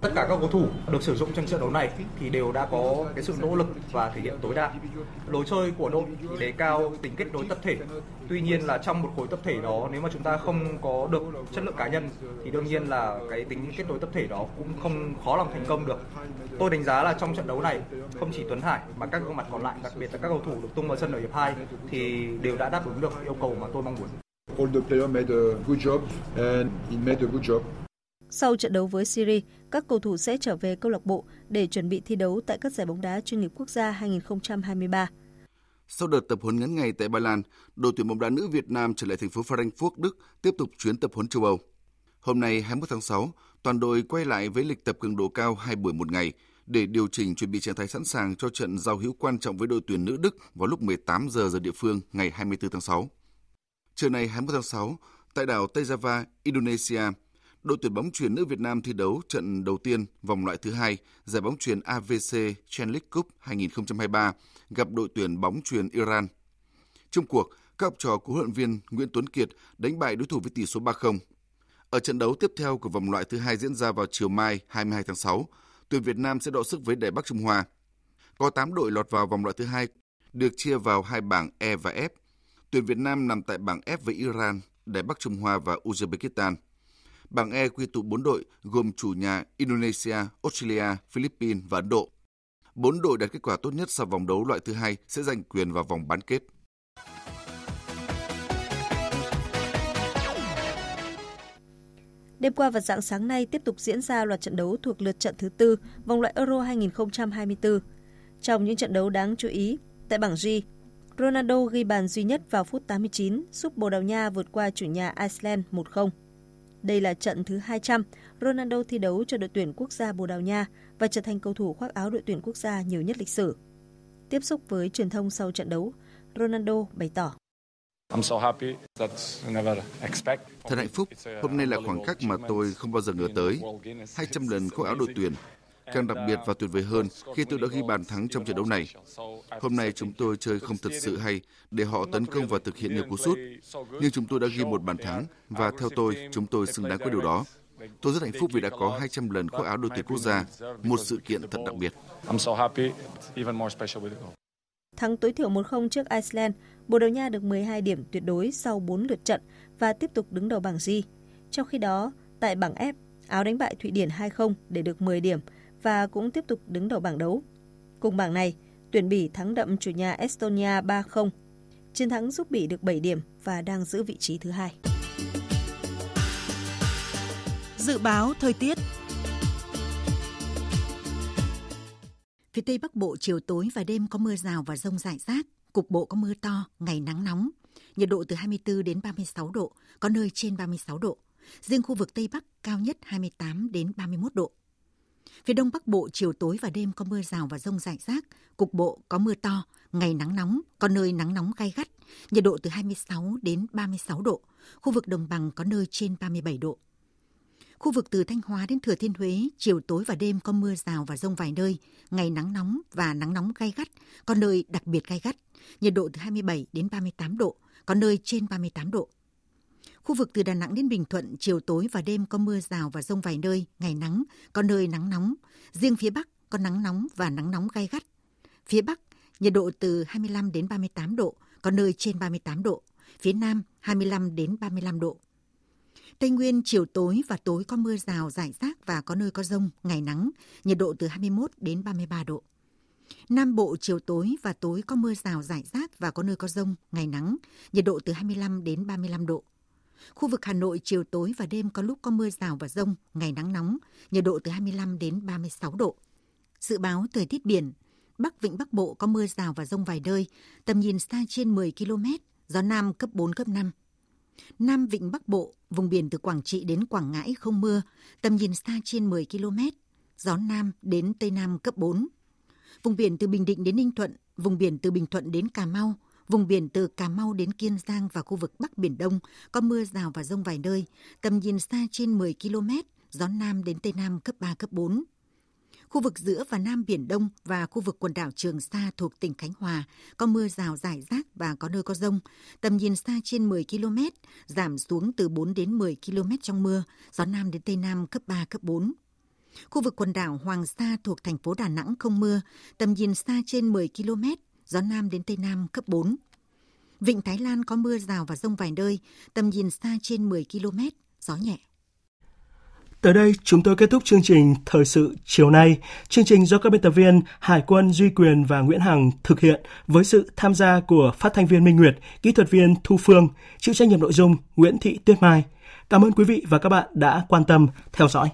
Tất cả các cầu thủ được sử dụng trong trận đấu này thì đều đã có cái sự nỗ lực và thể hiện tối đa. Lối chơi của đội thì đề cao tính kết nối tập thể. Tuy nhiên là trong một khối tập thể đó nếu mà chúng ta không có được chất lượng cá nhân thì đương nhiên là cái tính kết nối tập thể đó cũng không khó lòng thành công được. Tôi đánh giá là trong trận đấu này không chỉ Tuấn Hải mà các gương mặt còn lại, đặc biệt là các cầu thủ được tung vào sân ở hiệp 2 thì đều đã đáp ứng được yêu cầu mà tôi mong muốn. All the players made a good job and he made a good job. Sau trận đấu với Syria, các cầu thủ sẽ trở về câu lạc bộ để chuẩn bị thi đấu tại các giải bóng đá chuyên nghiệp quốc gia 2023. Sau đợt tập huấn ngắn ngày tại Ba Lan, đội tuyển bóng đá nữ Việt Nam trở lại thành phố Frankfurt, Đức tiếp tục chuyến tập huấn châu Âu. Hôm nay 21 tháng 6, toàn đội quay lại với lịch tập cường độ cao hai buổi một ngày để điều chỉnh chuẩn bị trạng thái sẵn sàng cho trận giao hữu quan trọng với đội tuyển nữ Đức vào lúc 18 giờ giờ địa phương ngày 24 tháng 6. Trưa nay 21 tháng 6, tại đảo Tây Java, Indonesia, đội tuyển bóng chuyền nữ Việt Nam thi đấu trận đầu tiên vòng loại thứ hai giải bóng chuyền AVC Champions Cup 2023 gặp đội tuyển bóng chuyền Iran. Trong cuộc, các học trò của huấn luyện viên Nguyễn Tuấn Kiệt đánh bại đối thủ với tỷ số 3-0. Ở trận đấu tiếp theo của vòng loại thứ hai diễn ra vào chiều mai 22 tháng 6, tuyển Việt Nam sẽ đọ sức với Đài Bắc Trung Hoa. Có 8 đội lọt vào vòng loại thứ hai được chia vào hai bảng E và F. Tuyển Việt Nam nằm tại bảng F với Iran, Đài Bắc Trung Hoa và Uzbekistan. Bảng E quy tụ 4 đội gồm chủ nhà Indonesia, Australia, Philippines và Ấn Độ. Bốn đội đạt kết quả tốt nhất sau vòng đấu loại thứ hai sẽ giành quyền vào vòng bán kết. Đêm qua và dạng sáng nay tiếp tục diễn ra loạt trận đấu thuộc lượt trận thứ tư vòng loại Euro 2024. Trong những trận đấu đáng chú ý, tại bảng G, Ronaldo ghi bàn duy nhất vào phút 89 giúp Bồ Đào Nha vượt qua chủ nhà Iceland 1-0. Đây là trận thứ 200 Ronaldo thi đấu cho đội tuyển quốc gia Bồ Đào Nha và trở thành cầu thủ khoác áo đội tuyển quốc gia nhiều nhất lịch sử. Tiếp xúc với truyền thông sau trận đấu, Ronaldo bày tỏ. Thật hạnh phúc, hôm nay là khoảng cách mà tôi không bao giờ ngờ tới. 200 lần khoác áo đội tuyển, Càng đặc biệt và tuyệt vời hơn khi tôi đã ghi bàn thắng trong trận đấu này. Hôm nay chúng tôi chơi không thật sự hay để họ tấn công và thực hiện nhiều cú sút, nhưng chúng tôi đã ghi một bàn thắng và theo tôi, chúng tôi xứng đáng với điều đó. Tôi rất hạnh phúc vì đã có 200 lần khoác áo đội tuyển quốc gia, một sự kiện thật đặc biệt. Thắng tối thiểu 1-0 trước Iceland, Bồ Đào Nha được 12 điểm tuyệt đối sau 4 lượt trận và tiếp tục đứng đầu bảng G. Trong khi đó, tại bảng F, Áo đánh bại Thụy Điển 2-0 để được 10 điểm và cũng tiếp tục đứng đầu bảng đấu. Cùng bảng này, tuyển Bỉ thắng đậm chủ nhà Estonia 3-0. Chiến thắng giúp Bỉ được 7 điểm và đang giữ vị trí thứ hai. Dự báo thời tiết Phía Tây Bắc Bộ chiều tối và đêm có mưa rào và rông rải rác, cục bộ có mưa to, ngày nắng nóng. Nhiệt độ từ 24 đến 36 độ, có nơi trên 36 độ. Riêng khu vực Tây Bắc cao nhất 28 đến 31 độ. Phía Đông Bắc Bộ chiều tối và đêm có mưa rào và rông rải rác, cục bộ có mưa to, ngày nắng nóng, có nơi nắng nóng gai gắt, nhiệt độ từ 26 đến 36 độ, khu vực đồng bằng có nơi trên 37 độ. Khu vực từ Thanh Hóa đến Thừa Thiên Huế, chiều tối và đêm có mưa rào và rông vài nơi, ngày nắng nóng và nắng nóng gai gắt, có nơi đặc biệt gai gắt, nhiệt độ từ 27 đến 38 độ, có nơi trên 38 độ. Khu vực từ Đà Nẵng đến Bình Thuận, chiều tối và đêm có mưa rào và rông vài nơi, ngày nắng, có nơi nắng nóng. Riêng phía Bắc có nắng nóng và nắng nóng gai gắt. Phía Bắc, nhiệt độ từ 25 đến 38 độ, có nơi trên 38 độ. Phía Nam, 25 đến 35 độ. Tây Nguyên chiều tối và tối có mưa rào rải rác và có nơi có rông, ngày nắng, nhiệt độ từ 21 đến 33 độ. Nam Bộ chiều tối và tối có mưa rào rải rác và có nơi có rông, ngày nắng, nhiệt độ từ 25 đến 35 độ. Khu vực Hà Nội chiều tối và đêm có lúc có mưa rào và rông, ngày nắng nóng, nhiệt độ từ 25 đến 36 độ. Dự báo thời tiết biển, Bắc Vịnh Bắc Bộ có mưa rào và rông vài nơi, tầm nhìn xa trên 10 km, gió Nam cấp 4, cấp 5. Nam Vịnh Bắc Bộ, vùng biển từ Quảng Trị đến Quảng Ngãi không mưa, tầm nhìn xa trên 10 km, gió Nam đến Tây Nam cấp 4. Vùng biển từ Bình Định đến Ninh Thuận, vùng biển từ Bình Thuận đến Cà Mau, vùng biển từ Cà Mau đến Kiên Giang và khu vực Bắc Biển Đông có mưa rào và rông vài nơi, tầm nhìn xa trên 10 km, gió Nam đến Tây Nam cấp 3, cấp 4. Khu vực giữa và Nam Biển Đông và khu vực quần đảo Trường Sa thuộc tỉnh Khánh Hòa có mưa rào rải rác và có nơi có rông. Tầm nhìn xa trên 10 km, giảm xuống từ 4 đến 10 km trong mưa, gió Nam đến Tây Nam cấp 3, cấp 4. Khu vực quần đảo Hoàng Sa thuộc thành phố Đà Nẵng không mưa, tầm nhìn xa trên 10 km, gió Nam đến Tây Nam cấp 4. Vịnh Thái Lan có mưa rào và rông vài nơi, tầm nhìn xa trên 10 km, gió nhẹ. Tới đây, chúng tôi kết thúc chương trình Thời sự chiều nay. Chương trình do các biên tập viên Hải quân Duy Quyền và Nguyễn Hằng thực hiện với sự tham gia của phát thanh viên Minh Nguyệt, kỹ thuật viên Thu Phương, chịu trách nhiệm nội dung Nguyễn Thị Tuyết Mai. Cảm ơn quý vị và các bạn đã quan tâm theo dõi.